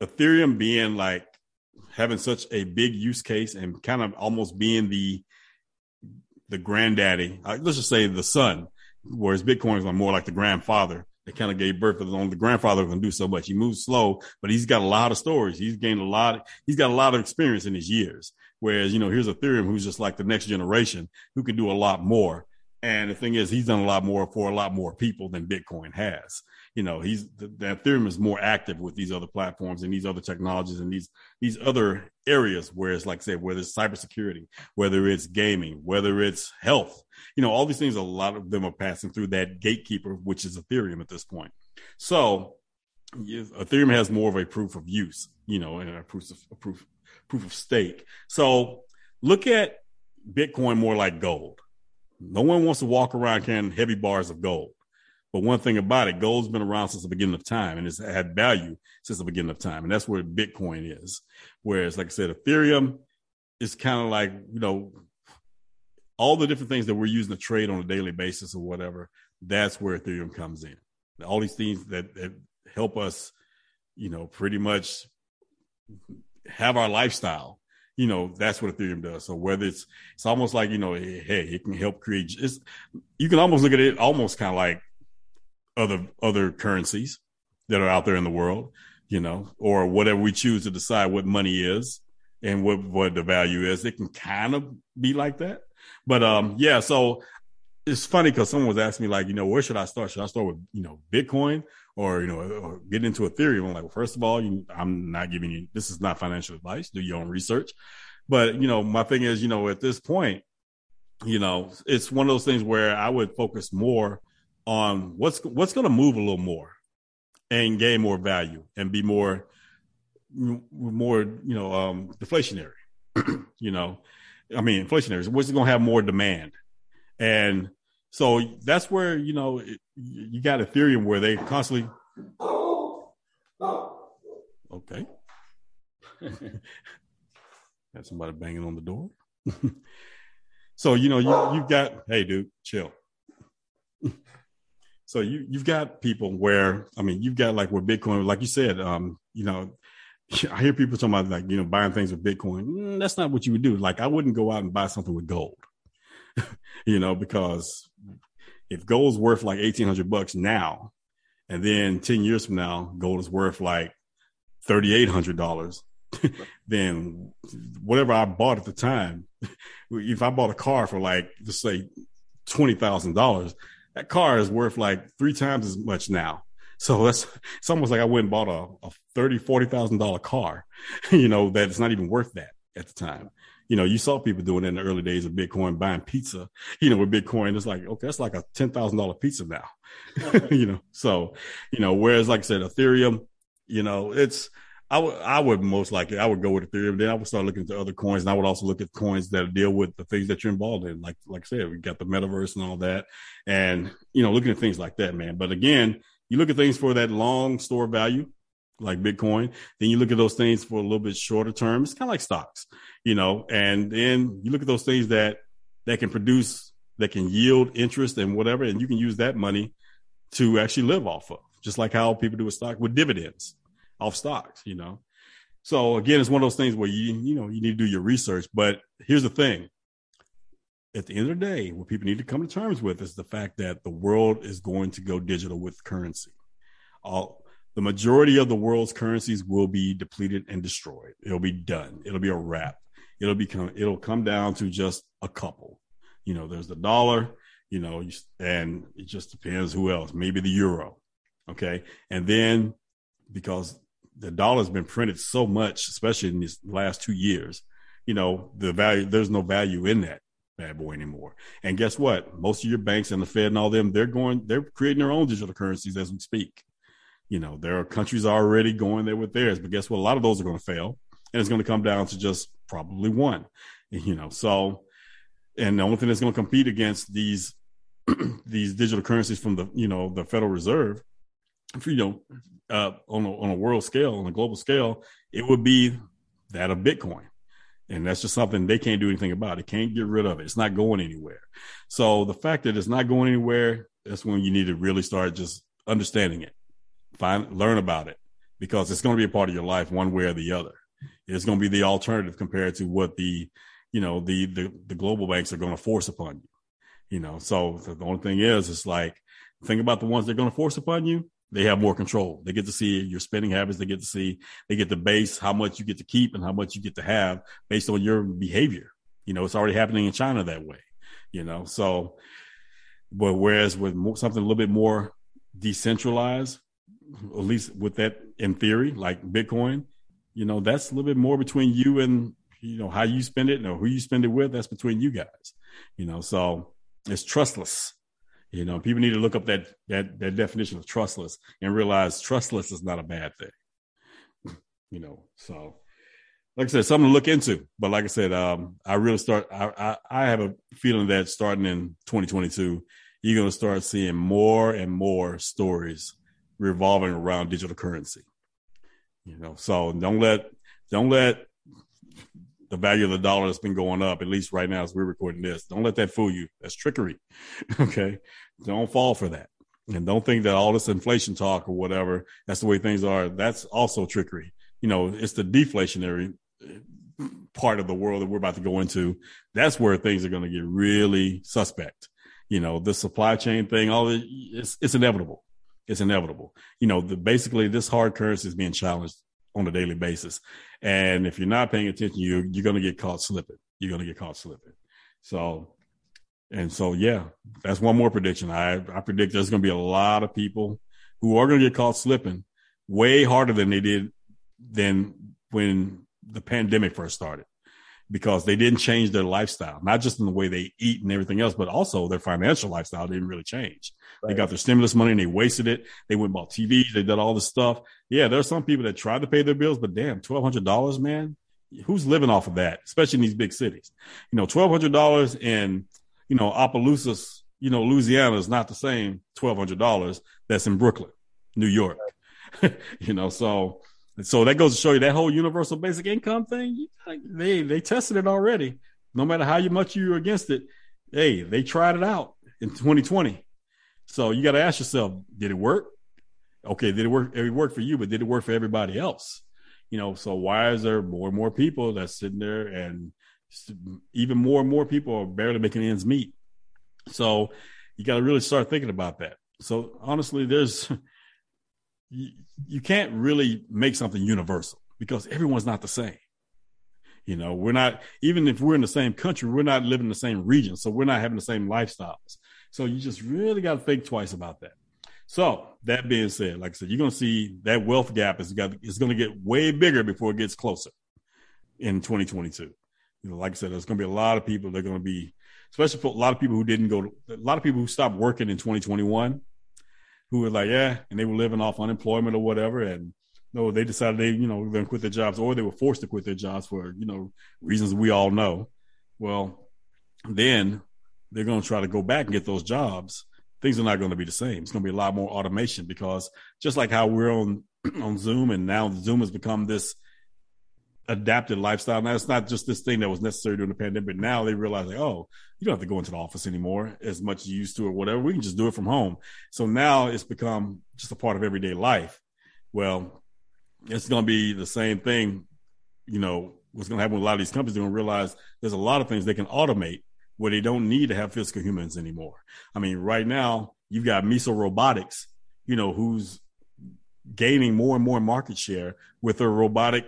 Ethereum being like having such a big use case and kind of almost being the the granddaddy. Uh, let's just say the son, whereas Bitcoin is more like the grandfather that kind of gave birth to the only the grandfather can do so much. He moves slow, but he's got a lot of stories. He's gained a lot. He's got a lot of experience in his years. Whereas you know, here's Ethereum, who's just like the next generation, who can do a lot more. And the thing is, he's done a lot more for a lot more people than Bitcoin has you know he's the, the Ethereum is more active with these other platforms and these other technologies and these these other areas where it's like say whether it's cybersecurity, whether it's gaming, whether it's health, you know, all these things. A lot of them are passing through that gatekeeper, which is Ethereum at this point. So Ethereum has more of a proof of use, you know, and a proof of a proof proof of stake. So look at Bitcoin more like gold. No one wants to walk around carrying heavy bars of gold. But one thing about it, gold's been around since the beginning of time and it's had value since the beginning of time. And that's where Bitcoin is. Whereas, like I said, Ethereum is kind of like, you know, all the different things that we're using to trade on a daily basis or whatever, that's where Ethereum comes in. All these things that, that help us, you know, pretty much have our lifestyle you know that's what ethereum does so whether it's it's almost like you know hey it can help create it's you can almost look at it almost kind of like other other currencies that are out there in the world, you know, or whatever we choose to decide what money is and what what the value is. It can kind of be like that, but um, yeah. So it's funny because someone was asking me like, you know, where should I start? Should I start with you know Bitcoin or you know or get into Ethereum? I'm like, well, first of all, you, I'm not giving you this is not financial advice. Do your own research. But you know, my thing is, you know, at this point, you know, it's one of those things where I would focus more on what's what's going to move a little more and gain more value and be more more you know um deflationary you know i mean inflationary what's going to have more demand and so that's where you know it, you got ethereum where they constantly Okay. Got somebody banging on the door. so you know you you've got hey dude, chill. So you you've got people where I mean you've got like where Bitcoin, like you said, um, you know, I hear people talking about like you know buying things with Bitcoin. Mm, that's not what you would do. Like I wouldn't go out and buy something with gold, you know, because if gold's worth like eighteen hundred bucks now, and then ten years from now, gold is worth like thirty eight hundred dollars, then whatever I bought at the time, if I bought a car for like just say twenty thousand dollars, that car is worth like three times as much now. So that's it's almost like I went and bought a, a thirty, forty thousand dollar car, you know, that it's not even worth that at the time. You know, you saw people doing it in the early days of Bitcoin, buying pizza, you know, with Bitcoin. It's like, okay, that's like a ten thousand dollar pizza now. you know, so, you know, whereas like I said, Ethereum, you know, it's I would I would most likely I would go with Ethereum. Then I would start looking into other coins, and I would also look at coins that deal with the things that you're involved in. Like like I said, we got the metaverse and all that, and you know, looking at things like that, man. But again, you look at things for that long store value, like Bitcoin. Then you look at those things for a little bit shorter term. It's kind of like stocks, you know. And then you look at those things that that can produce, that can yield interest and whatever, and you can use that money to actually live off of, just like how people do with stock with dividends off stocks, you know. So again, it's one of those things where you you know you need to do your research. But here's the thing: at the end of the day, what people need to come to terms with is the fact that the world is going to go digital with currency. All the majority of the world's currencies will be depleted and destroyed. It'll be done. It'll be a wrap. It'll become. It'll come down to just a couple. You know, there's the dollar. You know, and it just depends who else. Maybe the euro. Okay, and then because the dollar's been printed so much, especially in these last two years, you know, the value there's no value in that bad boy anymore. And guess what? Most of your banks and the Fed and all them, they're going, they're creating their own digital currencies as we speak. You know, there are countries already going there with theirs, but guess what? A lot of those are going to fail, and it's going to come down to just probably one. You know, so and the only thing that's going to compete against these these digital currencies from the you know the Federal Reserve, if you know, uh, on a, on a world scale, on a global scale, it would be that of Bitcoin. And that's just something they can't do anything about. It can't get rid of it. It's not going anywhere. So the fact that it's not going anywhere, that's when you need to really start just understanding it. Find learn about it because it's going to be a part of your life one way or the other. It's going to be the alternative compared to what the, you know, the the, the global banks are going to force upon you. You know, so the only thing is, it's like think about the ones they're going to force upon you they have more control. They get to see your spending habits. They get to see, they get to base how much you get to keep and how much you get to have based on your behavior. You know, it's already happening in China that way, you know, so, but whereas with more, something a little bit more decentralized, at least with that in theory, like Bitcoin, you know, that's a little bit more between you and, you know, how you spend it or who you spend it with. That's between you guys, you know, so it's trustless you know, people need to look up that that that definition of trustless and realize trustless is not a bad thing. you know, so like I said, something to look into. But like I said, um, I really start. I, I, I have a feeling that starting in 2022, you're going to start seeing more and more stories revolving around digital currency. You know, so don't let don't let the value of the dollar that's been going up, at least right now as we're recording this. Don't let that fool you. That's trickery. okay. Don't fall for that. And don't think that all this inflation talk or whatever, that's the way things are. That's also trickery. You know, it's the deflationary uh, part of the world that we're about to go into. That's where things are going to get really suspect. You know, the supply chain thing, all it's, it's inevitable. It's inevitable. You know, the, basically this hard currency is being challenged on a daily basis. And if you're not paying attention, you you're going to get caught slipping. You're going to get caught slipping. So, and so, yeah, that's one more prediction. I, I predict there's going to be a lot of people who are going to get caught slipping way harder than they did than when the pandemic first started because they didn't change their lifestyle, not just in the way they eat and everything else, but also their financial lifestyle didn't really change. Right. They got their stimulus money and they wasted it. They went and bought TVs. They did all this stuff. Yeah, there are some people that tried to pay their bills, but damn, twelve hundred dollars, man. Who's living off of that, especially in these big cities? You know, twelve hundred dollars in you know Opelousas, you know Louisiana is not the same twelve hundred dollars that's in Brooklyn, New York. Right. you know, so So that goes to show you that whole universal basic income thing. They they tested it already. No matter how much you're against it, hey, they tried it out in 2020. So you got to ask yourself, did it work? Okay, did it work? It worked for you, but did it work for everybody else? You know, so why is there more and more people that's sitting there and even more and more people are barely making ends meet? So you got to really start thinking about that. So honestly, there's you, you can't really make something universal because everyone's not the same. You know, we're not even if we're in the same country, we're not living in the same region, so we're not having the same lifestyles. So you just really got to think twice about that. So that being said, like I said, you're going to see that wealth gap is got going to get way bigger before it gets closer in 2022. You know, like I said, there's going to be a lot of people. that are going to be, especially for a lot of people who didn't go, to, a lot of people who stopped working in 2021, who were like, yeah, and they were living off unemployment or whatever, and no, they decided they, you know, to quit their jobs, or they were forced to quit their jobs for, you know, reasons we all know. Well, then they're going to try to go back and get those jobs. Things are not going to be the same. It's going to be a lot more automation because just like how we're on on Zoom, and now Zoom has become this adapted lifestyle. Now it's not just this thing that was necessary during the pandemic. but Now they realize like, oh, you don't have to go into the office anymore as much as you used to or whatever. We can just do it from home. So now it's become just a part of everyday life. Well, it's going to be the same thing. You know, what's going to happen with a lot of these companies, they're to realize there's a lot of things they can automate where they don't need to have physical humans anymore. I mean, right now you've got Miso Robotics, you know, who's gaining more and more market share with their robotic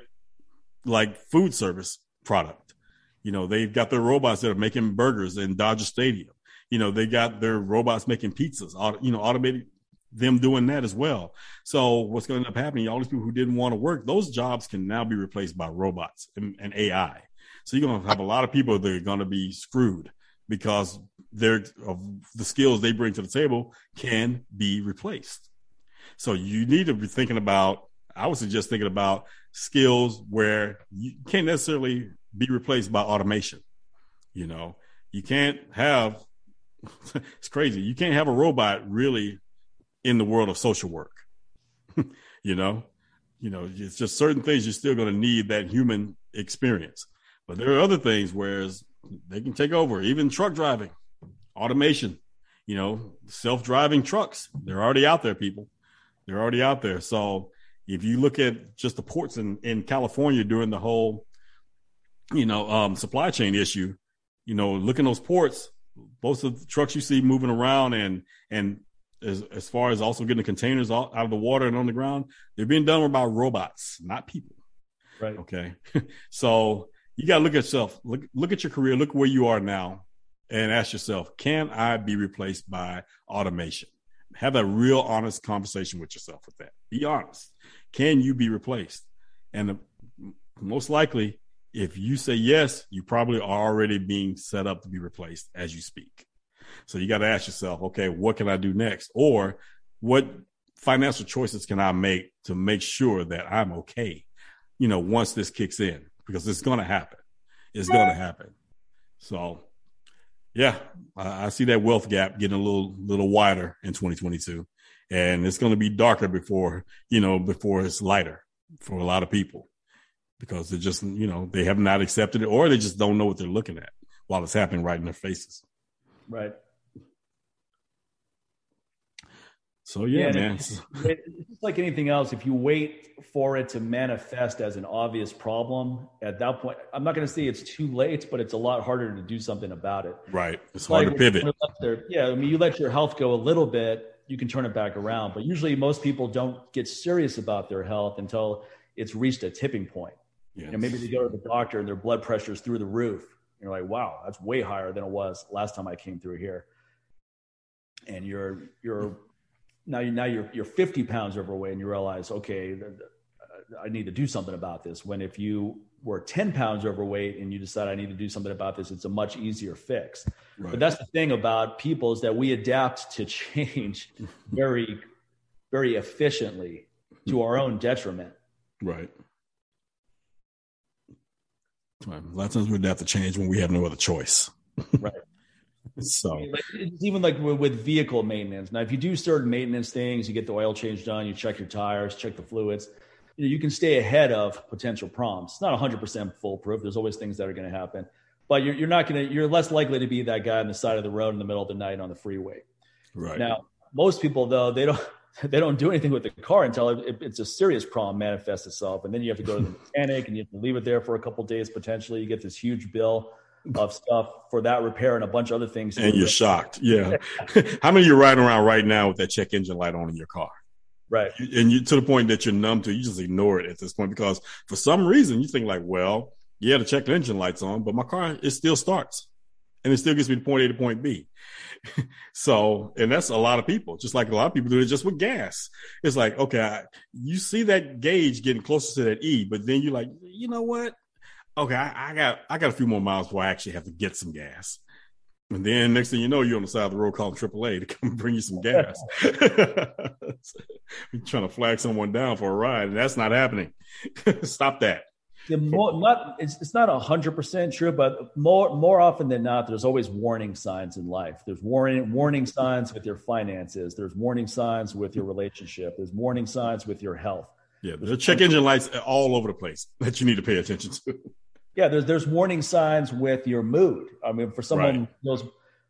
like food service product. You know, they've got their robots that are making burgers in Dodger Stadium. You know, they got their robots making pizzas, you know, automated them doing that as well. So what's going to end up happening? All these people who didn't want to work, those jobs can now be replaced by robots and, and AI. So you're going to have a lot of people that are going to be screwed because their of the skills they bring to the table can be replaced. So you need to be thinking about. I would suggest thinking about skills where you can't necessarily be replaced by automation. You know, you can't have. it's crazy. You can't have a robot really in the world of social work. you know, you know, it's just certain things you're still going to need that human experience. But there are other things whereas they can take over, even truck driving, automation, you know, self-driving trucks. They're already out there, people. They're already out there. So if you look at just the ports in, in California during the whole, you know, um, supply chain issue, you know, look in those ports, most of the trucks you see moving around and and as, as far as also getting the containers out, out of the water and on the ground, they're being done by robots, not people. Right. Okay. so you got to look at yourself, look, look at your career, look where you are now and ask yourself, can I be replaced by automation? Have a real honest conversation with yourself with that. Be honest. Can you be replaced? And the, most likely, if you say yes, you probably are already being set up to be replaced as you speak. So you got to ask yourself, okay, what can I do next? Or what financial choices can I make to make sure that I'm okay, you know, once this kicks in? Because it's going to happen. It's going to happen. So, yeah, I, see that wealth gap getting a little little wider in 2022, and it's going to be darker before you know before it's lighter for a lot of people because they just you know they have not accepted it or they just don't know what they're looking at while it's happening right in their faces. Right. So yeah, yeah man. It's, it's like anything else. If you wait for it to manifest as an obvious problem, at that point, I'm not going to say it's too late, but it's a lot harder to do something about it. Right. It's hard like, to pivot. Their, yeah, I mean, you let your health go a little bit, you can turn it back around. But usually, most people don't get serious about their health until it's reached a tipping point. Yes. You know, maybe they go to the doctor and their blood pressure is through the roof. You're like, wow, that's way higher than it was last time I came through here. And you're you're now you now you're you're 50 pounds overweight and you realize okay uh, i need to do something about this. When if you were 10 pounds overweight and you decide i need to do something about this it's a much easier fix. Right. but that's the thing about people is that we adapt to change very very efficiently to our own detriment. Right. A lot of times we adapt to change when we have no other choice. Right so even like with vehicle maintenance. Now, if you do certain maintenance things, you get the oil change done, you check your tires, check the fluids. you know you can stay ahead of potential problems. It's not 100% foolproof. There's always things that are going to happen, but you're, you're not going to you're less likely to be that guy on the side of the road in the middle of the night on the freeway. Right now, most people though they don't they don't do anything with the car until it, it's a serious problem manifests itself, and then you have to go to the mechanic and you have to leave it there for a couple days potentially. You get this huge bill of stuff for that repair and a bunch of other things. And you're shocked. Yeah. How many of you are riding around right now with that check engine light on in your car? Right. And you to the point that you're numb to, you just ignore it at this point because for some reason you think like, well, yeah, the check engine light's on, but my car it still starts and it still gets me to point A to point B. so, and that's a lot of people, just like a lot of people do it just with gas. It's like, okay, I, you see that gauge getting closer to that E, but then you're like, you know what? Okay, I, I got I got a few more miles before I actually have to get some gas. And then next thing you know, you're on the side of the road calling AAA to come bring you some gas. you're trying to flag someone down for a ride, and that's not happening. Stop that. Yeah, more, not it's, it's not hundred percent true, but more more often than not, there's always warning signs in life. There's warning warning signs with your finances. There's warning signs with your relationship. There's warning signs with your health. Yeah, there's check engine lights all over the place that you need to pay attention to. Yeah, there's there's warning signs with your mood. I mean, for someone right. those,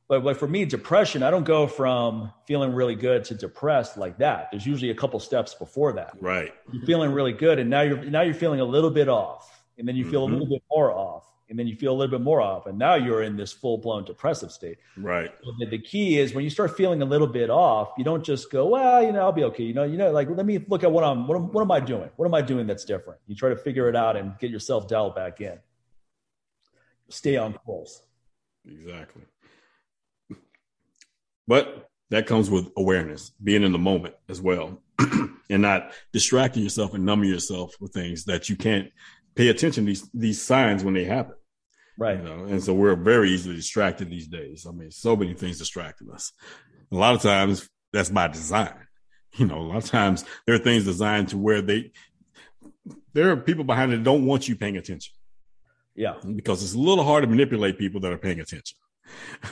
but but for me, depression, I don't go from feeling really good to depressed like that. There's usually a couple steps before that. Right. You're feeling really good, and now you're now you're feeling a little bit off, and then you feel mm-hmm. a little bit more off, and then you feel a little bit more off, and now you're in this full blown depressive state. Right. So the, the, key is when you start feeling a little bit off, you don't just go, well, you know, I'll be okay. You know, you know, like let me look at what I'm what, am, what am I doing? What am I doing that's different? You try to figure it out and get yourself dialed back in stay on course. Exactly. But that comes with awareness, being in the moment as well, and not distracting yourself and numbing yourself with things that you can't pay attention to these these signs when they happen. Right. You know? And so we're very easily distracted these days. I mean, so many things distracting us. A lot of times that's by design. You know, a lot of times there are things designed to where they there are people behind it that don't want you paying attention. Yeah. Because it's a little hard to manipulate people that are paying attention.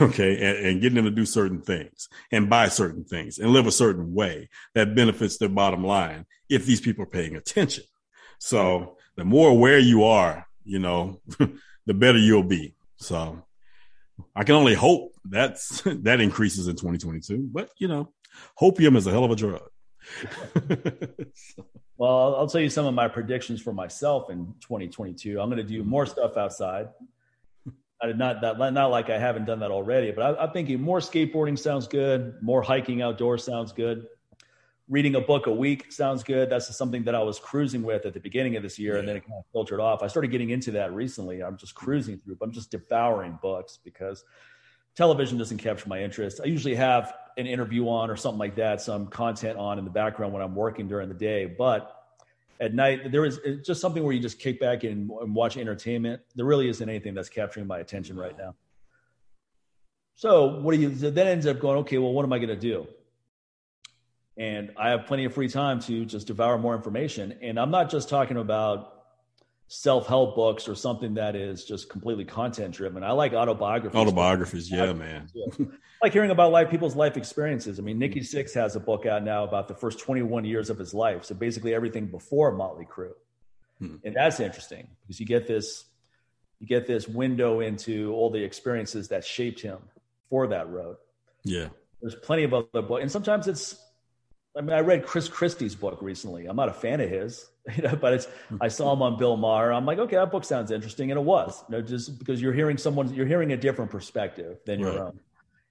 Okay. And, and getting them to do certain things and buy certain things and live a certain way that benefits their bottom line if these people are paying attention. So the more aware you are, you know, the better you'll be. So I can only hope that's that increases in 2022. But you know, hopium is a hell of a drug. Well, I'll tell you some of my predictions for myself in 2022. I'm going to do mm-hmm. more stuff outside. I did not that not like I haven't done that already, but I, am thinking more skateboarding sounds good. More hiking outdoors sounds good. Reading a book a week sounds good. That's something that I was cruising with at the beginning of this year, yeah. and then it kind of filtered off. I started getting into that recently. I'm just cruising through, but I'm just devouring books because television doesn't capture my interest. I usually have an interview on or something like that, some content on in the background when I'm working during the day. But at night, there is just something where you just kick back and, and watch entertainment. There really isn't anything that's capturing my attention right now. So what do you then ends up going, okay, well, what am I going to do? And I have plenty of free time to just devour more information. And I'm not just talking about self-help books or something that is just completely content driven. I like autobiographies. Autobiographies, yeah, man. I like hearing about life people's life experiences. I mean, Nikki Sixx has a book out now about the first 21 years of his life. So basically everything before Motley Crue. Hmm. And that's interesting because you get this you get this window into all the experiences that shaped him for that road. Yeah. There's plenty of other books. And sometimes it's I mean, I read Chris Christie's book recently. I'm not a fan of his, you know, but it's I saw him on Bill Maher. I'm like, okay, that book sounds interesting, and it was, you know, just because you're hearing someone, you're hearing a different perspective than your right. own.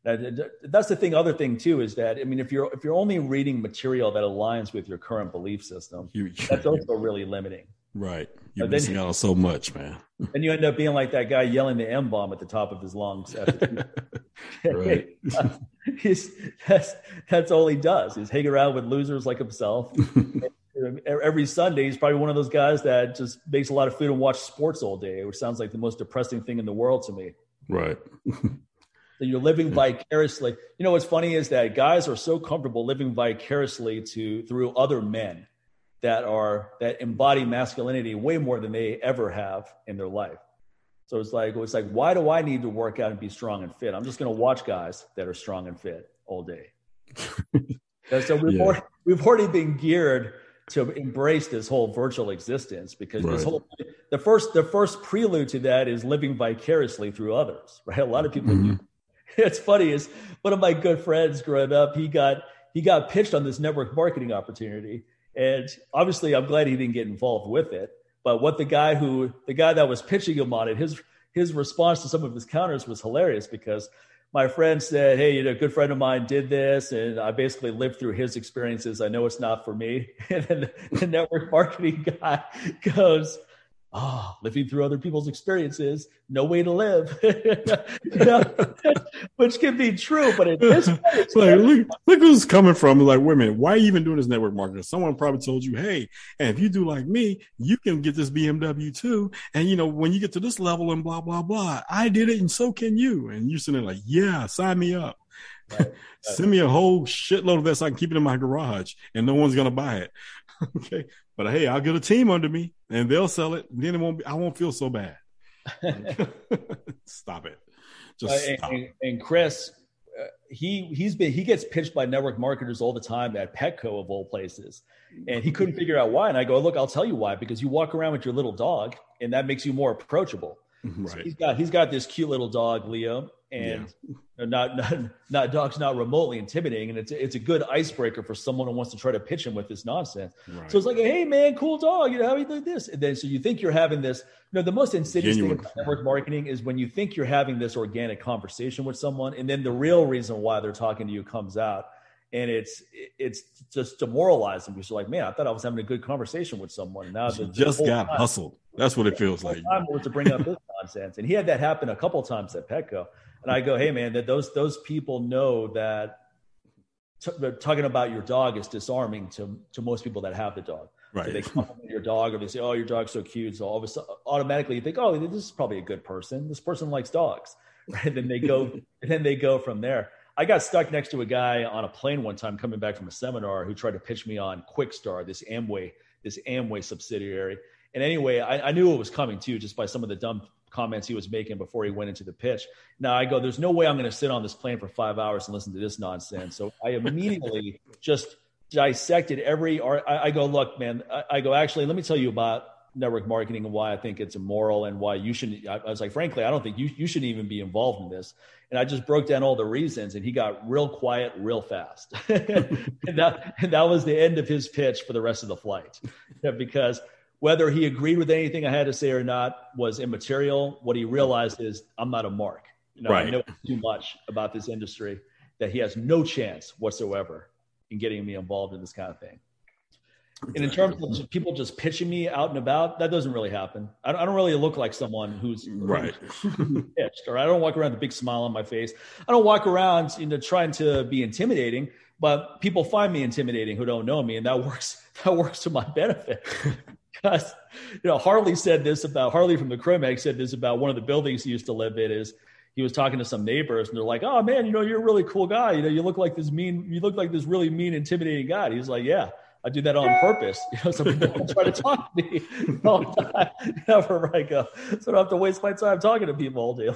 That's the thing. Other thing too is that I mean, if you're if you're only reading material that aligns with your current belief system, you, that's also really limiting. Right, you're but missing out so much, man. And you end up being like that guy yelling the M bomb at the top of his lungs. right. He's, that's that's all he does is hang around with losers like himself. Every Sunday, he's probably one of those guys that just makes a lot of food and watch sports all day, which sounds like the most depressing thing in the world to me. Right. that you're living vicariously. You know what's funny is that guys are so comfortable living vicariously to through other men that are that embody masculinity way more than they ever have in their life. So it's like it's like why do I need to work out and be strong and fit? I'm just going to watch guys that are strong and fit all day. so we've, yeah. already, we've already been geared to embrace this whole virtual existence because right. this whole the first the first prelude to that is living vicariously through others right a lot of people mm-hmm. it's funny is one of my good friends growing up he got he got pitched on this network marketing opportunity and obviously i'm glad he didn't get involved with it but what the guy who the guy that was pitching him on it his his response to some of his counters was hilarious because my friend said, Hey, you know, a good friend of mine did this, and I basically lived through his experiences. I know it's not for me. And then the network marketing guy goes, oh, living through other people's experiences, no way to live, which can be true, but it is like, look, look who's coming from. Like, wait a minute, why are you even doing this network marketing? Someone probably told you, hey, and if you do like me, you can get this BMW too. And you know, when you get to this level and blah, blah, blah, I did it and so can you. And you're sitting there like, yeah, sign me up. Right. Send me a whole shitload of this. So I can keep it in my garage and no one's going to buy it. okay. But hey, I'll get a team under me and they'll sell it. Then it won't be, I won't feel so bad. stop it. Just uh, stop. And, and, Chris, uh, he he's been he gets pitched by network marketers all the time at Petco of all places, and he couldn't figure out why. And I go, look, I'll tell you why. Because you walk around with your little dog, and that makes you more approachable. Right. So he's got he's got this cute little dog, Leo, and yeah. not, not not dog's not remotely intimidating, and it's it's a good icebreaker for someone who wants to try to pitch him with this nonsense. Right. So it's like, hey man, cool dog, you know how you do this, and then so you think you're having this. You know, the most insidious Genuine. thing about network marketing is when you think you're having this organic conversation with someone, and then the real reason why they're talking to you comes out and it's it's just demoralizing because you're like, man, I thought I was having a good conversation with someone. Now the, just got time, hustled. That's what it feels like. Time was to bring up this nonsense, and he had that happen a couple times at Petco. And I go, hey man, that those those people know that t- talking about your dog is disarming to to most people that have the dog. Right. So they compliment your dog, or they say, "Oh, your dog's so cute." So all of a sudden, automatically you think, "Oh, this is probably a good person. This person likes dogs." Right? And then they go, and then they go from there. I got stuck next to a guy on a plane one time coming back from a seminar who tried to pitch me on Quixtar, this Amway, this Amway subsidiary. And anyway, I, I, knew it was coming too, just by some of the dumb comments he was making before he went into the pitch. Now I go, there's no way I'm going to sit on this plane for five hours and listen to this nonsense. So I immediately just dissected every. I, I go, look, man. I, I go, actually, let me tell you about network marketing and why I think it's immoral and why you shouldn't. I was like, frankly, I don't think you, you shouldn't even be involved in this. And I just broke down all the reasons and he got real quiet real fast. and, that, and that was the end of his pitch for the rest of the flight because whether he agreed with anything I had to say or not was immaterial. What he realized is I'm not a mark. You know, right. I know too much about this industry that he has no chance whatsoever in getting me involved in this kind of thing. And in terms of people just pitching me out and about, that doesn't really happen. I don't, I don't really look like someone who's right pitched, or I don't walk around with a big smile on my face. I don't walk around, you know, trying to be intimidating. But people find me intimidating who don't know me, and that works. That works to my benefit. Because, you know, Harley said this about Harley from the Cro-Mags said this about one of the buildings he used to live in. Is he was talking to some neighbors and they're like, "Oh man, you know, you're a really cool guy. You know, you look like this mean, you look like this really mean, intimidating guy." He's like, "Yeah." I do that on purpose. You know, some people try to talk to me all the time. Never I go, uh, so I don't have to waste my time talking to people all day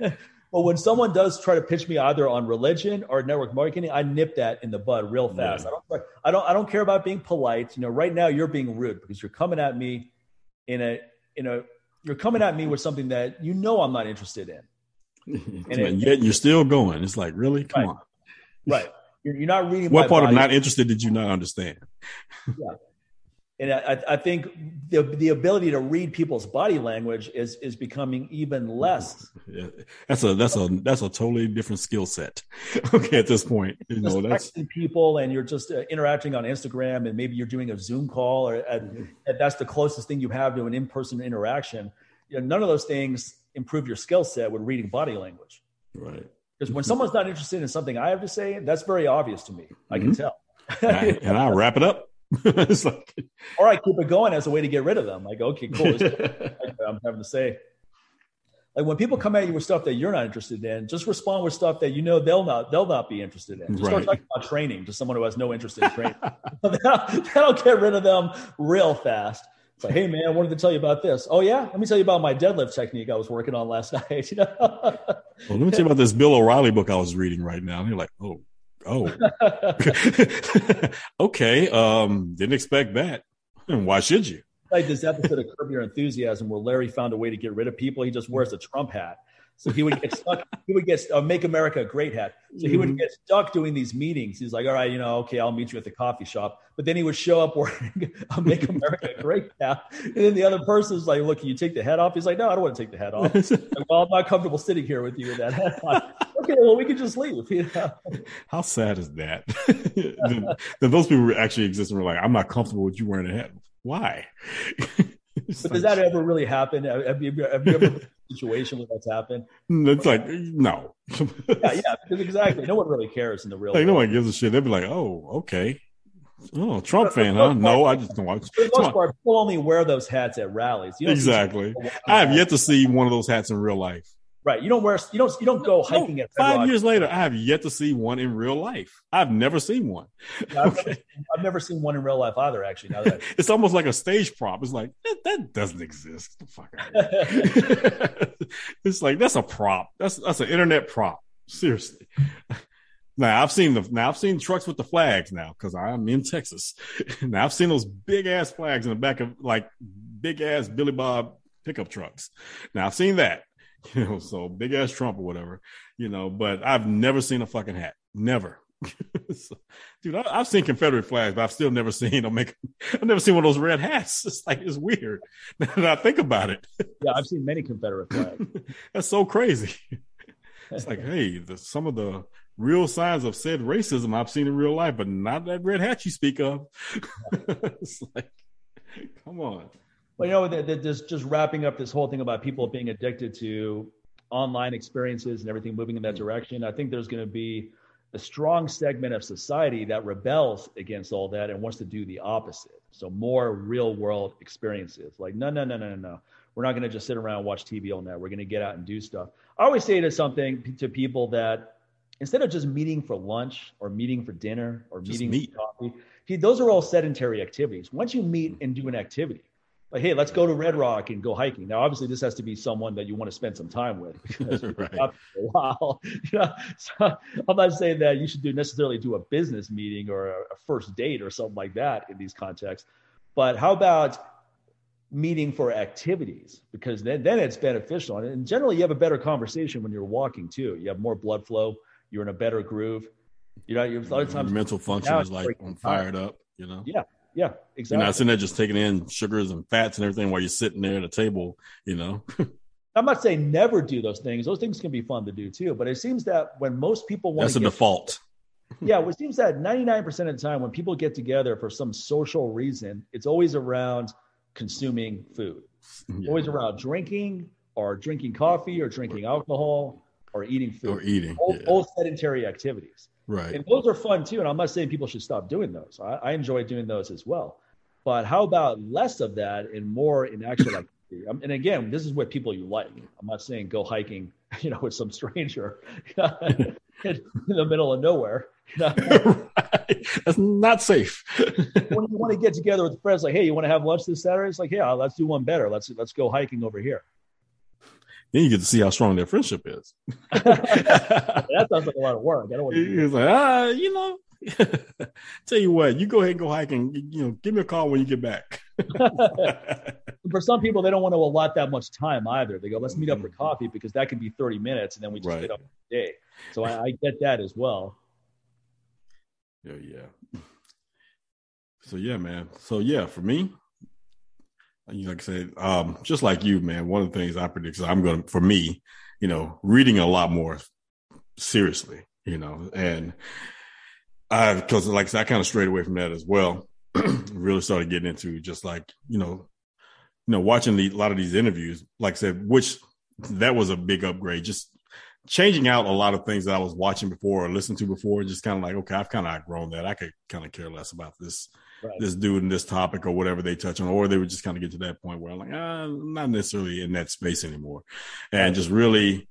long. But when someone does try to pitch me either on religion or network marketing, I nip that in the bud real fast. Yeah. I don't I don't I don't care about being polite. You know, right now you're being rude because you're coming at me in a in a you're coming at me with something that you know I'm not interested in. and it, yet you're still going. It's like, really? Come right. on. Right. You're, you're not reading. What part body. of not interested did you not understand? yeah. And I, I, think the the ability to read people's body language is is becoming even less. Yeah. That's a that's a that's a totally different skill set. okay, at this point, you know that's people, and you're just uh, interacting on Instagram, and maybe you're doing a Zoom call, or mm-hmm. that's the closest thing you have to an in person interaction. You know, none of those things improve your skill set with reading body language. Right. Because when someone's not interested in something I have to say, that's very obvious to me. I can mm-hmm. tell. and, I, and I wrap it up. it's like, or I keep it going as a way to get rid of them. Like, okay, cool. I'm having to say. Like when people come at you with stuff that you're not interested in, just respond with stuff that you know they'll not they'll not be interested in. Just right. start talking about training to someone who has no interest in training. that'll, that'll get rid of them real fast. It's like, hey man, I wanted to tell you about this. Oh yeah, let me tell you about my deadlift technique I was working on last night. You know? well, let me tell you about this Bill O'Reilly book I was reading right now. And you're like, oh, oh, okay. Um, didn't expect that. And why should you? Like this episode of Curb Your Enthusiasm where Larry found a way to get rid of people. He just wears a Trump hat. So he would get stuck. He would get uh, "Make America Great" hat. So he would mm-hmm. get stuck doing these meetings. He's like, "All right, you know, okay, I'll meet you at the coffee shop." But then he would show up wearing a "Make America Great" hat, and then the other person's like, "Look, can you take the hat off?" He's like, "No, I don't want to take the hat off." like, well, I'm not comfortable sitting here with you with that hat on. okay, well, we can just leave. You know? How sad is that? then, then, those people actually exist and were like, "I'm not comfortable with you wearing a hat." Why? but does that ever really happen? Have you, have you ever situation where that's happened? It's like no. yeah, yeah, exactly. No one really cares in the real. Like world. no one gives a shit. They'd be like, oh, okay. Oh, Trump fan, huh? No, I just don't watch. For the most part, people only wear those hats at rallies. exactly. I have yet to see one of those hats in real life. Right. You don't wear. You don't. You don't go hiking no, at five years later. I have yet to see one in real life. I've never seen one. Yeah, I've, okay. never, I've, never, seen one in real life either. Actually, now that it's almost like a stage prop. It's like that, that doesn't exist. The fuck. it's like that's a prop. That's that's an internet prop. Seriously. Now I've seen the now I've seen trucks with the flags now because I'm in Texas. Now I've seen those big ass flags in the back of like big ass Billy Bob pickup trucks. Now I've seen that. you know, so big ass Trump or whatever, you know, but I've never seen a fucking hat. Never. so, dude, I, have seen Confederate flags, but I've still never seen them make, I've never seen one of those red hats. It's like, it's weird. Now that I think about it. Yeah, I've seen many Confederate flags. That's so crazy. It's like, hey, the, some of the real signs of said racism I've seen in real life, but not that red hat you speak of. it's like, come on. Well, you know, the, just just wrapping up this whole thing about people being addicted to online experiences and everything moving in that mm. direction. I think there's going to be a strong segment of society that rebels against all that and wants to do the opposite. So more real world experiences. Like, no, no, no, no, no. We're not going to just sit around and watch TV all night. We're going to get out and do stuff. I always say to something to people that instead of just meeting for lunch or meeting for dinner or just meeting meet. for coffee, those are all sedentary activities. Once you meet mm. and do an activity, like, hey, let's go to Red Rock and go hiking. Now, obviously, this has to be someone that you want to spend some time with because right. a while. You know, so I'm not saying that you should do necessarily do a business meeting or a, a first date or something like that in these contexts. But how about meeting for activities? Because then then it's beneficial, and generally you have a better conversation when you're walking too. You have more blood flow. You're in a better groove. You know, a lot of times Your mental function is like fired up. You know. Yeah, yeah, exactly. You're not sitting there just taking in sugars and fats and everything while you're sitting there at a table, you know. I'm not saying never do those things. Those things can be fun to do too. But it seems that when most people want to. that's a default. yeah, it seems that 99% of the time when people get together for some social reason, it's always around consuming food. Yeah. Always around drinking or drinking coffee or drinking alcohol or eating food. Or eating. All, yeah. all sedentary activities. Right. And those are fun too. And I'm not saying people should stop doing those. I, I enjoy doing those as well. But how about less of that and more in actual activity? Um, and again, this is what people you like. I'm not saying go hiking, you know, with some stranger in, the middle of nowhere. right. That's not safe. when you want to get together with friends, like, hey, you want to have lunch this Saturday? It's like, yeah, let's do one better. Let's let's go hiking over here. Then you get to see how strong their friendship is. that sounds like a lot of work. I don't want to. He's like, ah, you know, tell you what, you go ahead and go hiking. You know, give me a call when you get back. for some people, they don't want to allot that much time either. They go, let's meet up for mm-hmm. coffee because that can be 30 minutes and then we just right. get up the day. So I, I get that as well. Yeah, yeah. So yeah, man. So yeah, for me, like I said, um, just like you, man, one of the things I predict is I'm going to, for me, you know, reading a lot more seriously, you know, and I, because like I said, I kind of strayed away from that as well. really started getting into just like, you know, you know, watching the, a lot of these interviews, like I said, which that was a big upgrade. Just changing out a lot of things that I was watching before or listening to before, just kind of like, okay, I've kind of outgrown that. I could kind of care less about this right. this dude and this topic or whatever they touch on, or they would just kind of get to that point where I'm like, ah, I'm not necessarily in that space anymore, and just really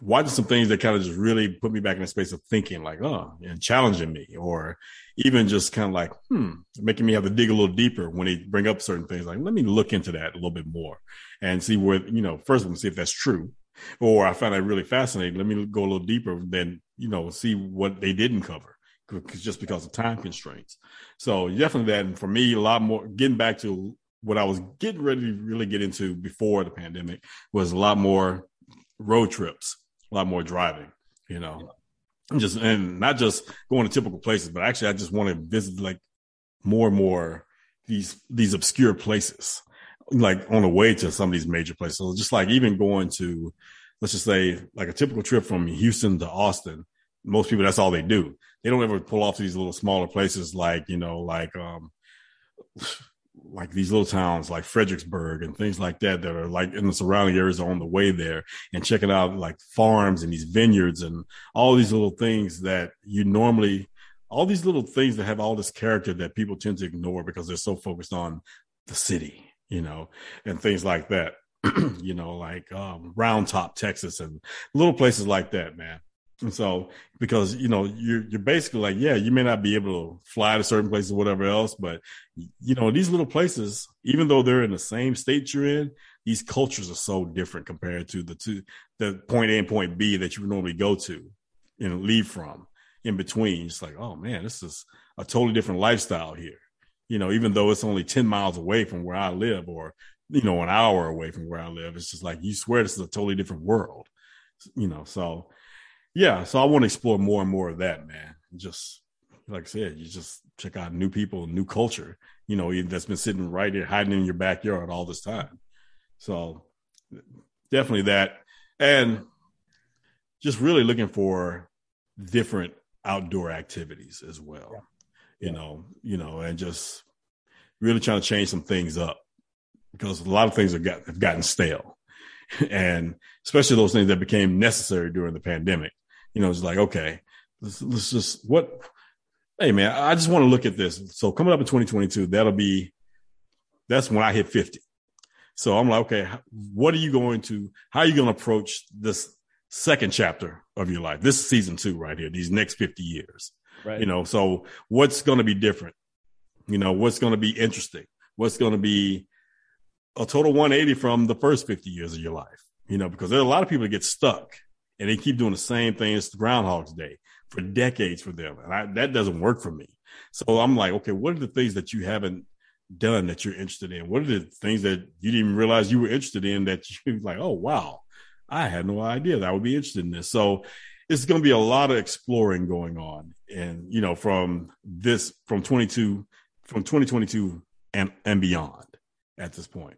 watching some things that kind of just really put me back in a space of thinking, like, oh, and challenging me, or even just kind of like, hmm, making me have to dig a little deeper when they bring up certain things. Like, let me look into that a little bit more and see where, you know, first of all, see if that's true. Or I find that really fascinating. Let me go a little deeper than you know, see what they didn't cover just because of time constraints. So definitely that. And for me, a lot more getting back to what I was getting ready to really get into before the pandemic was a lot more road trips, a lot more driving, you know, just, and not just going to typical places, but actually I just want to visit like more and more these, these obscure places, like on the way to some of these major places. So just like even going to, let's just say like a typical trip from Houston to Austin, most people, that's all they do. They don't ever pull off to these little smaller places like, you know, like, um, like these little towns like Fredericksburg and things like that that are like in the surrounding areas on the way there and checking out like farms and these vineyards and all these little things that you normally all these little things that have all this character that people tend to ignore because they're so focused on the city, you know, and things like that. you know, like um, Round Top, Texas, and little places like that, man. And so, because you know, you're you're basically like, yeah, you may not be able to fly to certain places or whatever else, but you know, these little places, even though they're in the same state you're in, these cultures are so different compared to the two, the point A and point B that you would normally go to and leave from in between. It's like, oh man, this is a totally different lifestyle here. You know, even though it's only 10 miles away from where I live or, you know, an hour away from where I live, it's just like you swear this is a totally different world. You know, so yeah, so I want to explore more and more of that, man. Just like I said, you just check out new people, new culture, you know, that's been sitting right there hiding in your backyard all this time. So definitely that. And just really looking for different outdoor activities as well. Yeah. You yeah. know, you know, and just really trying to change some things up because a lot of things have, got, have gotten stale. and especially those things that became necessary during the pandemic you know, it's like, okay, let's, let's just what, hey man, I just want to look at this. So coming up in 2022, that'll be, that's when I hit 50. So I'm like, okay, what are you going to, how are you going to approach this second chapter of your life? This is season two right here, these next 50 years. Right. You know, so what's going to be different? You know, what's going to be interesting? What's going to be a total 180 from the first 50 years of your life? You know, because there are a lot of people that get stuck and they keep doing the same thing as Groundhog's Day for decades for them. And I, that doesn't work for me. So I'm like, okay, what are the things that you haven't done that you're interested in? What are the things that you didn't even realize you were interested in that you like, oh, wow, I had no idea that I would be interested in this. So it's going to be a lot of exploring going on. And, you know, from this, from 22, from 2022 and, and beyond at this point,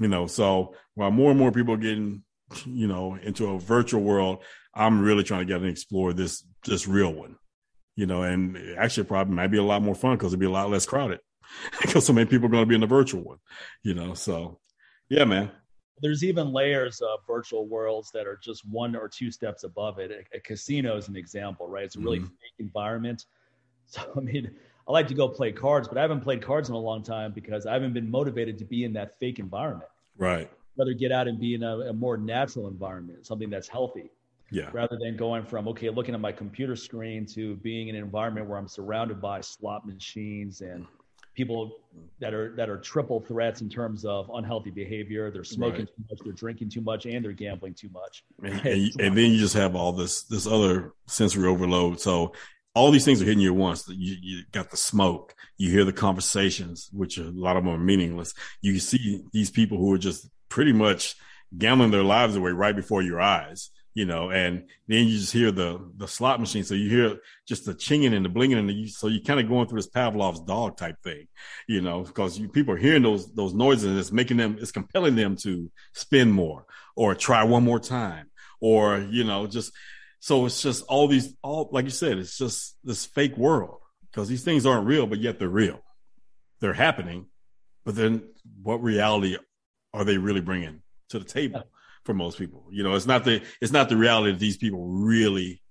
you know, so while more and more people are getting you know, into a virtual world, I'm really trying to get and explore this this real one, you know, and actually probably might be a lot more fun because it'd be a lot less crowded because so many people are going to be in the virtual one, you know. So, yeah, man. There's even layers of virtual worlds that are just one or two steps above it. A, a casino is an example, right? It's a really mm-hmm. fake environment. So, I mean, I like to go play cards, but I haven't played cards in a long time because I haven't been motivated to be in that fake environment. Right rather get out and be in a, a more natural environment, something that's healthy. Yeah. Rather than going from okay, looking at my computer screen to being in an environment where I'm surrounded by slot machines and people that are that are triple threats in terms of unhealthy behavior. They're smoking right. too much, they're drinking too much, and they're gambling too much. And, and, and, then you just have all this this other sensory overload. So all these things are hitting you at once. You, you got the smoke. You hear the conversations, which a lot of them are meaningless. You see these people who are just pretty much gambling their lives away right before your eyes you know, and then you just hear the the slot machine. So you hear just the chinging and the blinging, and the, so you're kind of going through this Pavlov's dog type thing, you know, because you, people are hearing those those noises, and it's making them, it's compelling them to spend more or try one more time, or you know, just so it's just all these, all like you said, it's just this fake world because these things aren't real, but yet they're real, they're happening, but then what reality are they really bringing to the table for most people? You know, it's not the it's not the reality that these people really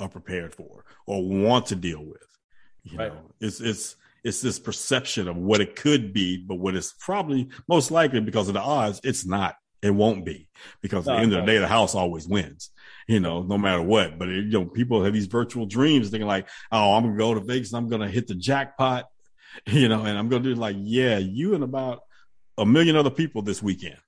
are prepared for or want to deal with. You right. know, it's it's it's this perception of what it could be, but what it's probably most likely because of the odds, it's not. It won't be because no, at the end of the day, the house always wins. You know, no matter what. But it, you know, people have these virtual dreams, thinking like, "Oh, I'm gonna go to Vegas, I'm gonna hit the jackpot," you know, and I'm gonna do like, yeah, you and about a million other people this weekend.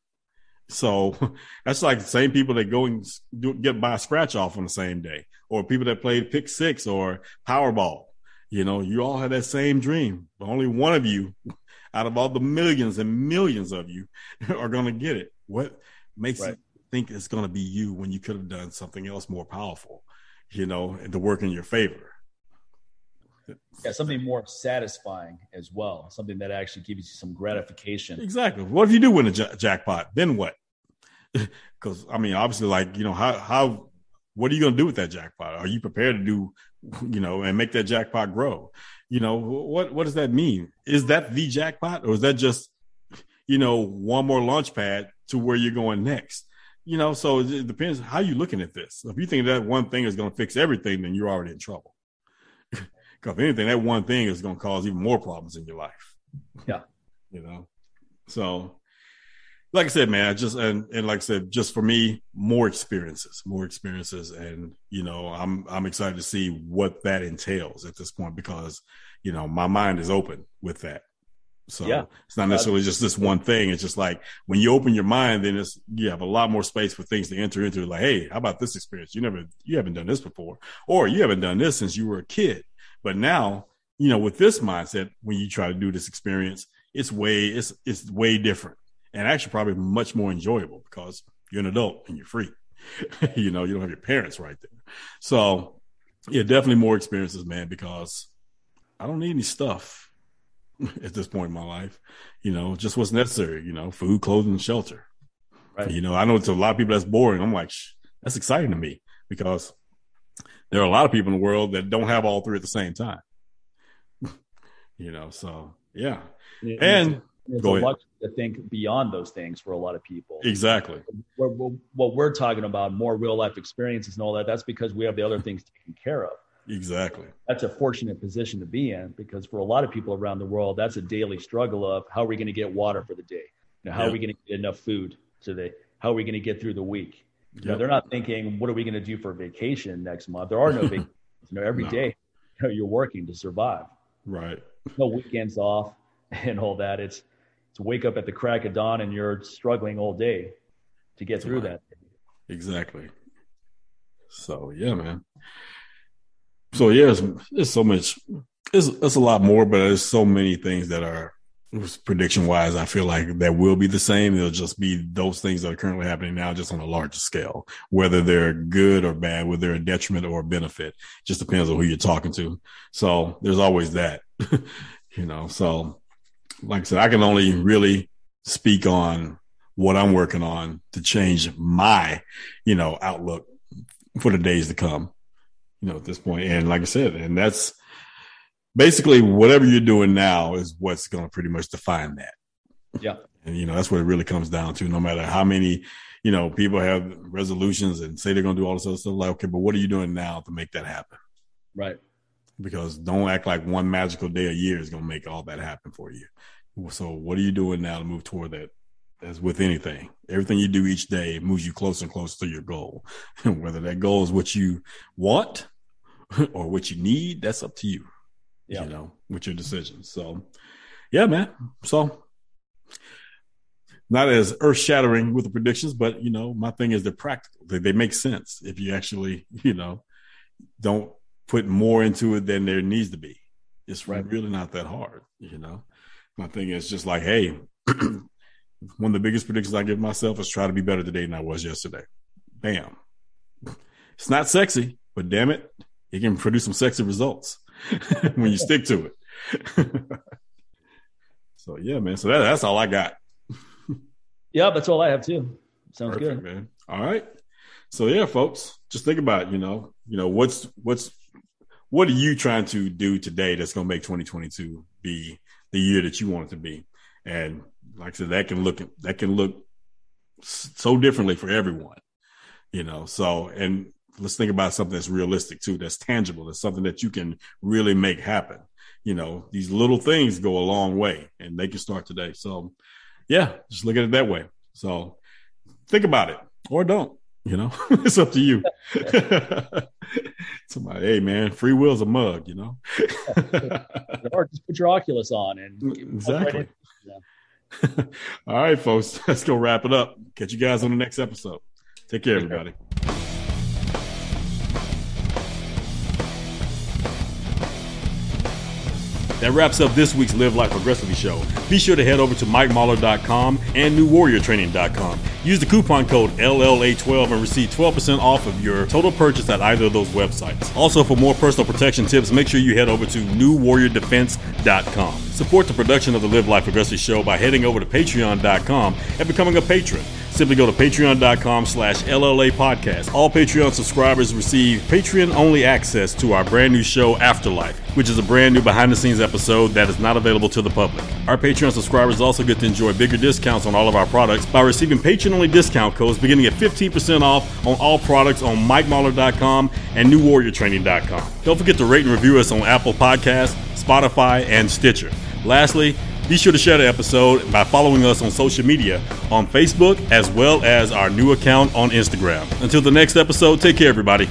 So that's like the same people that go and do, get by scratch off on the same day, or people that played pick six or Powerball. You know, you all have that same dream, but only one of you out of all the millions and millions of you are going to get it. What makes right. you think it's going to be you when you could have done something else more powerful, you know, to work in your favor? Yeah, something more satisfying as well. Something that actually gives you some gratification. Exactly. What if you do win a j- jackpot? Then what? Because I mean, obviously, like you know, how how what are you going to do with that jackpot? Are you prepared to do, you know, and make that jackpot grow? You know, what what does that mean? Is that the jackpot, or is that just, you know, one more launch pad to where you're going next? You know, so it depends how you're looking at this. If you think that one thing is going to fix everything, then you're already in trouble. Because anything, that one thing is going to cause even more problems in your life. Yeah. You know, so like I said, man, I just and, and like I said, just for me, more experiences, more experiences, and you know, I'm I'm excited to see what that entails at this point because you know my mind is open with that. So yeah. it's not necessarily just this one thing. It's just like when you open your mind, then it's you have a lot more space for things to enter into. Like, hey, how about this experience? You never, you haven't done this before, or you haven't done this since you were a kid. But now, you know, with this mindset, when you try to do this experience, it's way it's it's way different and actually probably much more enjoyable because you're an adult and you're free. you know, you don't have your parents right there. So yeah, definitely more experiences, man, because I don't need any stuff at this point in my life. You know, just what's necessary, you know, food, clothing, shelter. Right. You know, I know to a lot of people that's boring. I'm like, that's exciting to me because there are a lot of people in the world that don't have all three at the same time. you know, so yeah. yeah and go ahead. to think beyond those things for a lot of people. Exactly. What, what we're talking about, more real life experiences and all that, that's because we have the other things taken care of. Exactly. That's a fortunate position to be in because for a lot of people around the world, that's a daily struggle of how are we going to get water for the day? You know, how are we going to get enough food today? How are we going to get through the week? You know, they're not thinking, what are we going to do for vacation next month? There are no vacations. you know, every no. day you know, you're working to survive. Right. No weekends off and all that. It's to wake up at the crack of dawn and you're struggling all day to get through right. that. Exactly. So yeah, man. So yeah, there's so much. It's, it's a lot more, but there's so many things that are prediction wise, I feel like that will be the same. It'll just be those things that are currently happening now, just on a larger scale, whether they're good or bad, whether they're a detriment or a benefit, just depends on who you're talking to. So there's always that, you know, so like I said, I can only really speak on what I'm working on to change my, you know, outlook for the days to come, you know, at this point. And like I said, and that's, basically whatever you're doing now is what's going to pretty much define that. Yeah. And, you know, that's what it really comes down to. No matter how many, you know, people have resolutions and say they're going to do all this other stuff, like, okay, but what are you doing now to make that happen? Right. Because don't act like one magical day a year is going to make all that happen for you. So what are you doing now to move toward that? As with anything, everything you do each day moves you closer and closer to your goal. Whether that goal is what you want or what you need, that's up to you yeah. you know, with your decisions. So, yeah, man. So, not as earth shattering with the predictions, but you know, my thing is they're practical. They, they make sense if you actually, you know, don't put more into it than there needs to be. It's right. really not that hard, you know. My thing is just like, hey, one of the biggest predictions I give myself is try to be better today than I was yesterday. Bam. It's not sexy, but damn it, it can produce some sexy results. when you stick to it. so yeah, man. So that, that's all I got. yeah, that's all I have too. Sounds Perfect, good, man. All right. So yeah, folks, just think about you know, you know, what's what's what are you trying to do today that's going to make 2022 be the year that you want it to be? And like I said, that can look that can look so differently for everyone, you know. So and let's think about something that's realistic too, that's tangible, that's something that you can really make happen. You know, these little things go a long way and they can start today. So yeah, just look at it that way. So think about it or don't, you know, it's up to you. Somebody, hey man, free will's a mug, you know. or just put your Oculus on and exactly. All right, folks, let's go wrap it up. Catch you guys on the next episode. Take care, everybody. That wraps up this week's Live Life Aggressively show. Be sure to head over to MikeMahler.com and NewWarriorTraining.com. Use the coupon code LLA12 and receive 12% off of your total purchase at either of those websites. Also, for more personal protection tips, make sure you head over to NewWarriorDefense.com. Support the production of the Live Life Aggressively show by heading over to Patreon.com and becoming a patron. Simply go to patreon.com slash LLA podcast. All Patreon subscribers receive Patreon only access to our brand new show Afterlife, which is a brand new behind the scenes episode that is not available to the public. Our Patreon subscribers also get to enjoy bigger discounts on all of our products by receiving Patreon only discount codes beginning at 15% off on all products on MikeMahler.com and NewWarriorTraining.com. Don't forget to rate and review us on Apple Podcasts, Spotify, and Stitcher. Lastly, be sure to share the episode by following us on social media on Facebook as well as our new account on Instagram. Until the next episode, take care, everybody.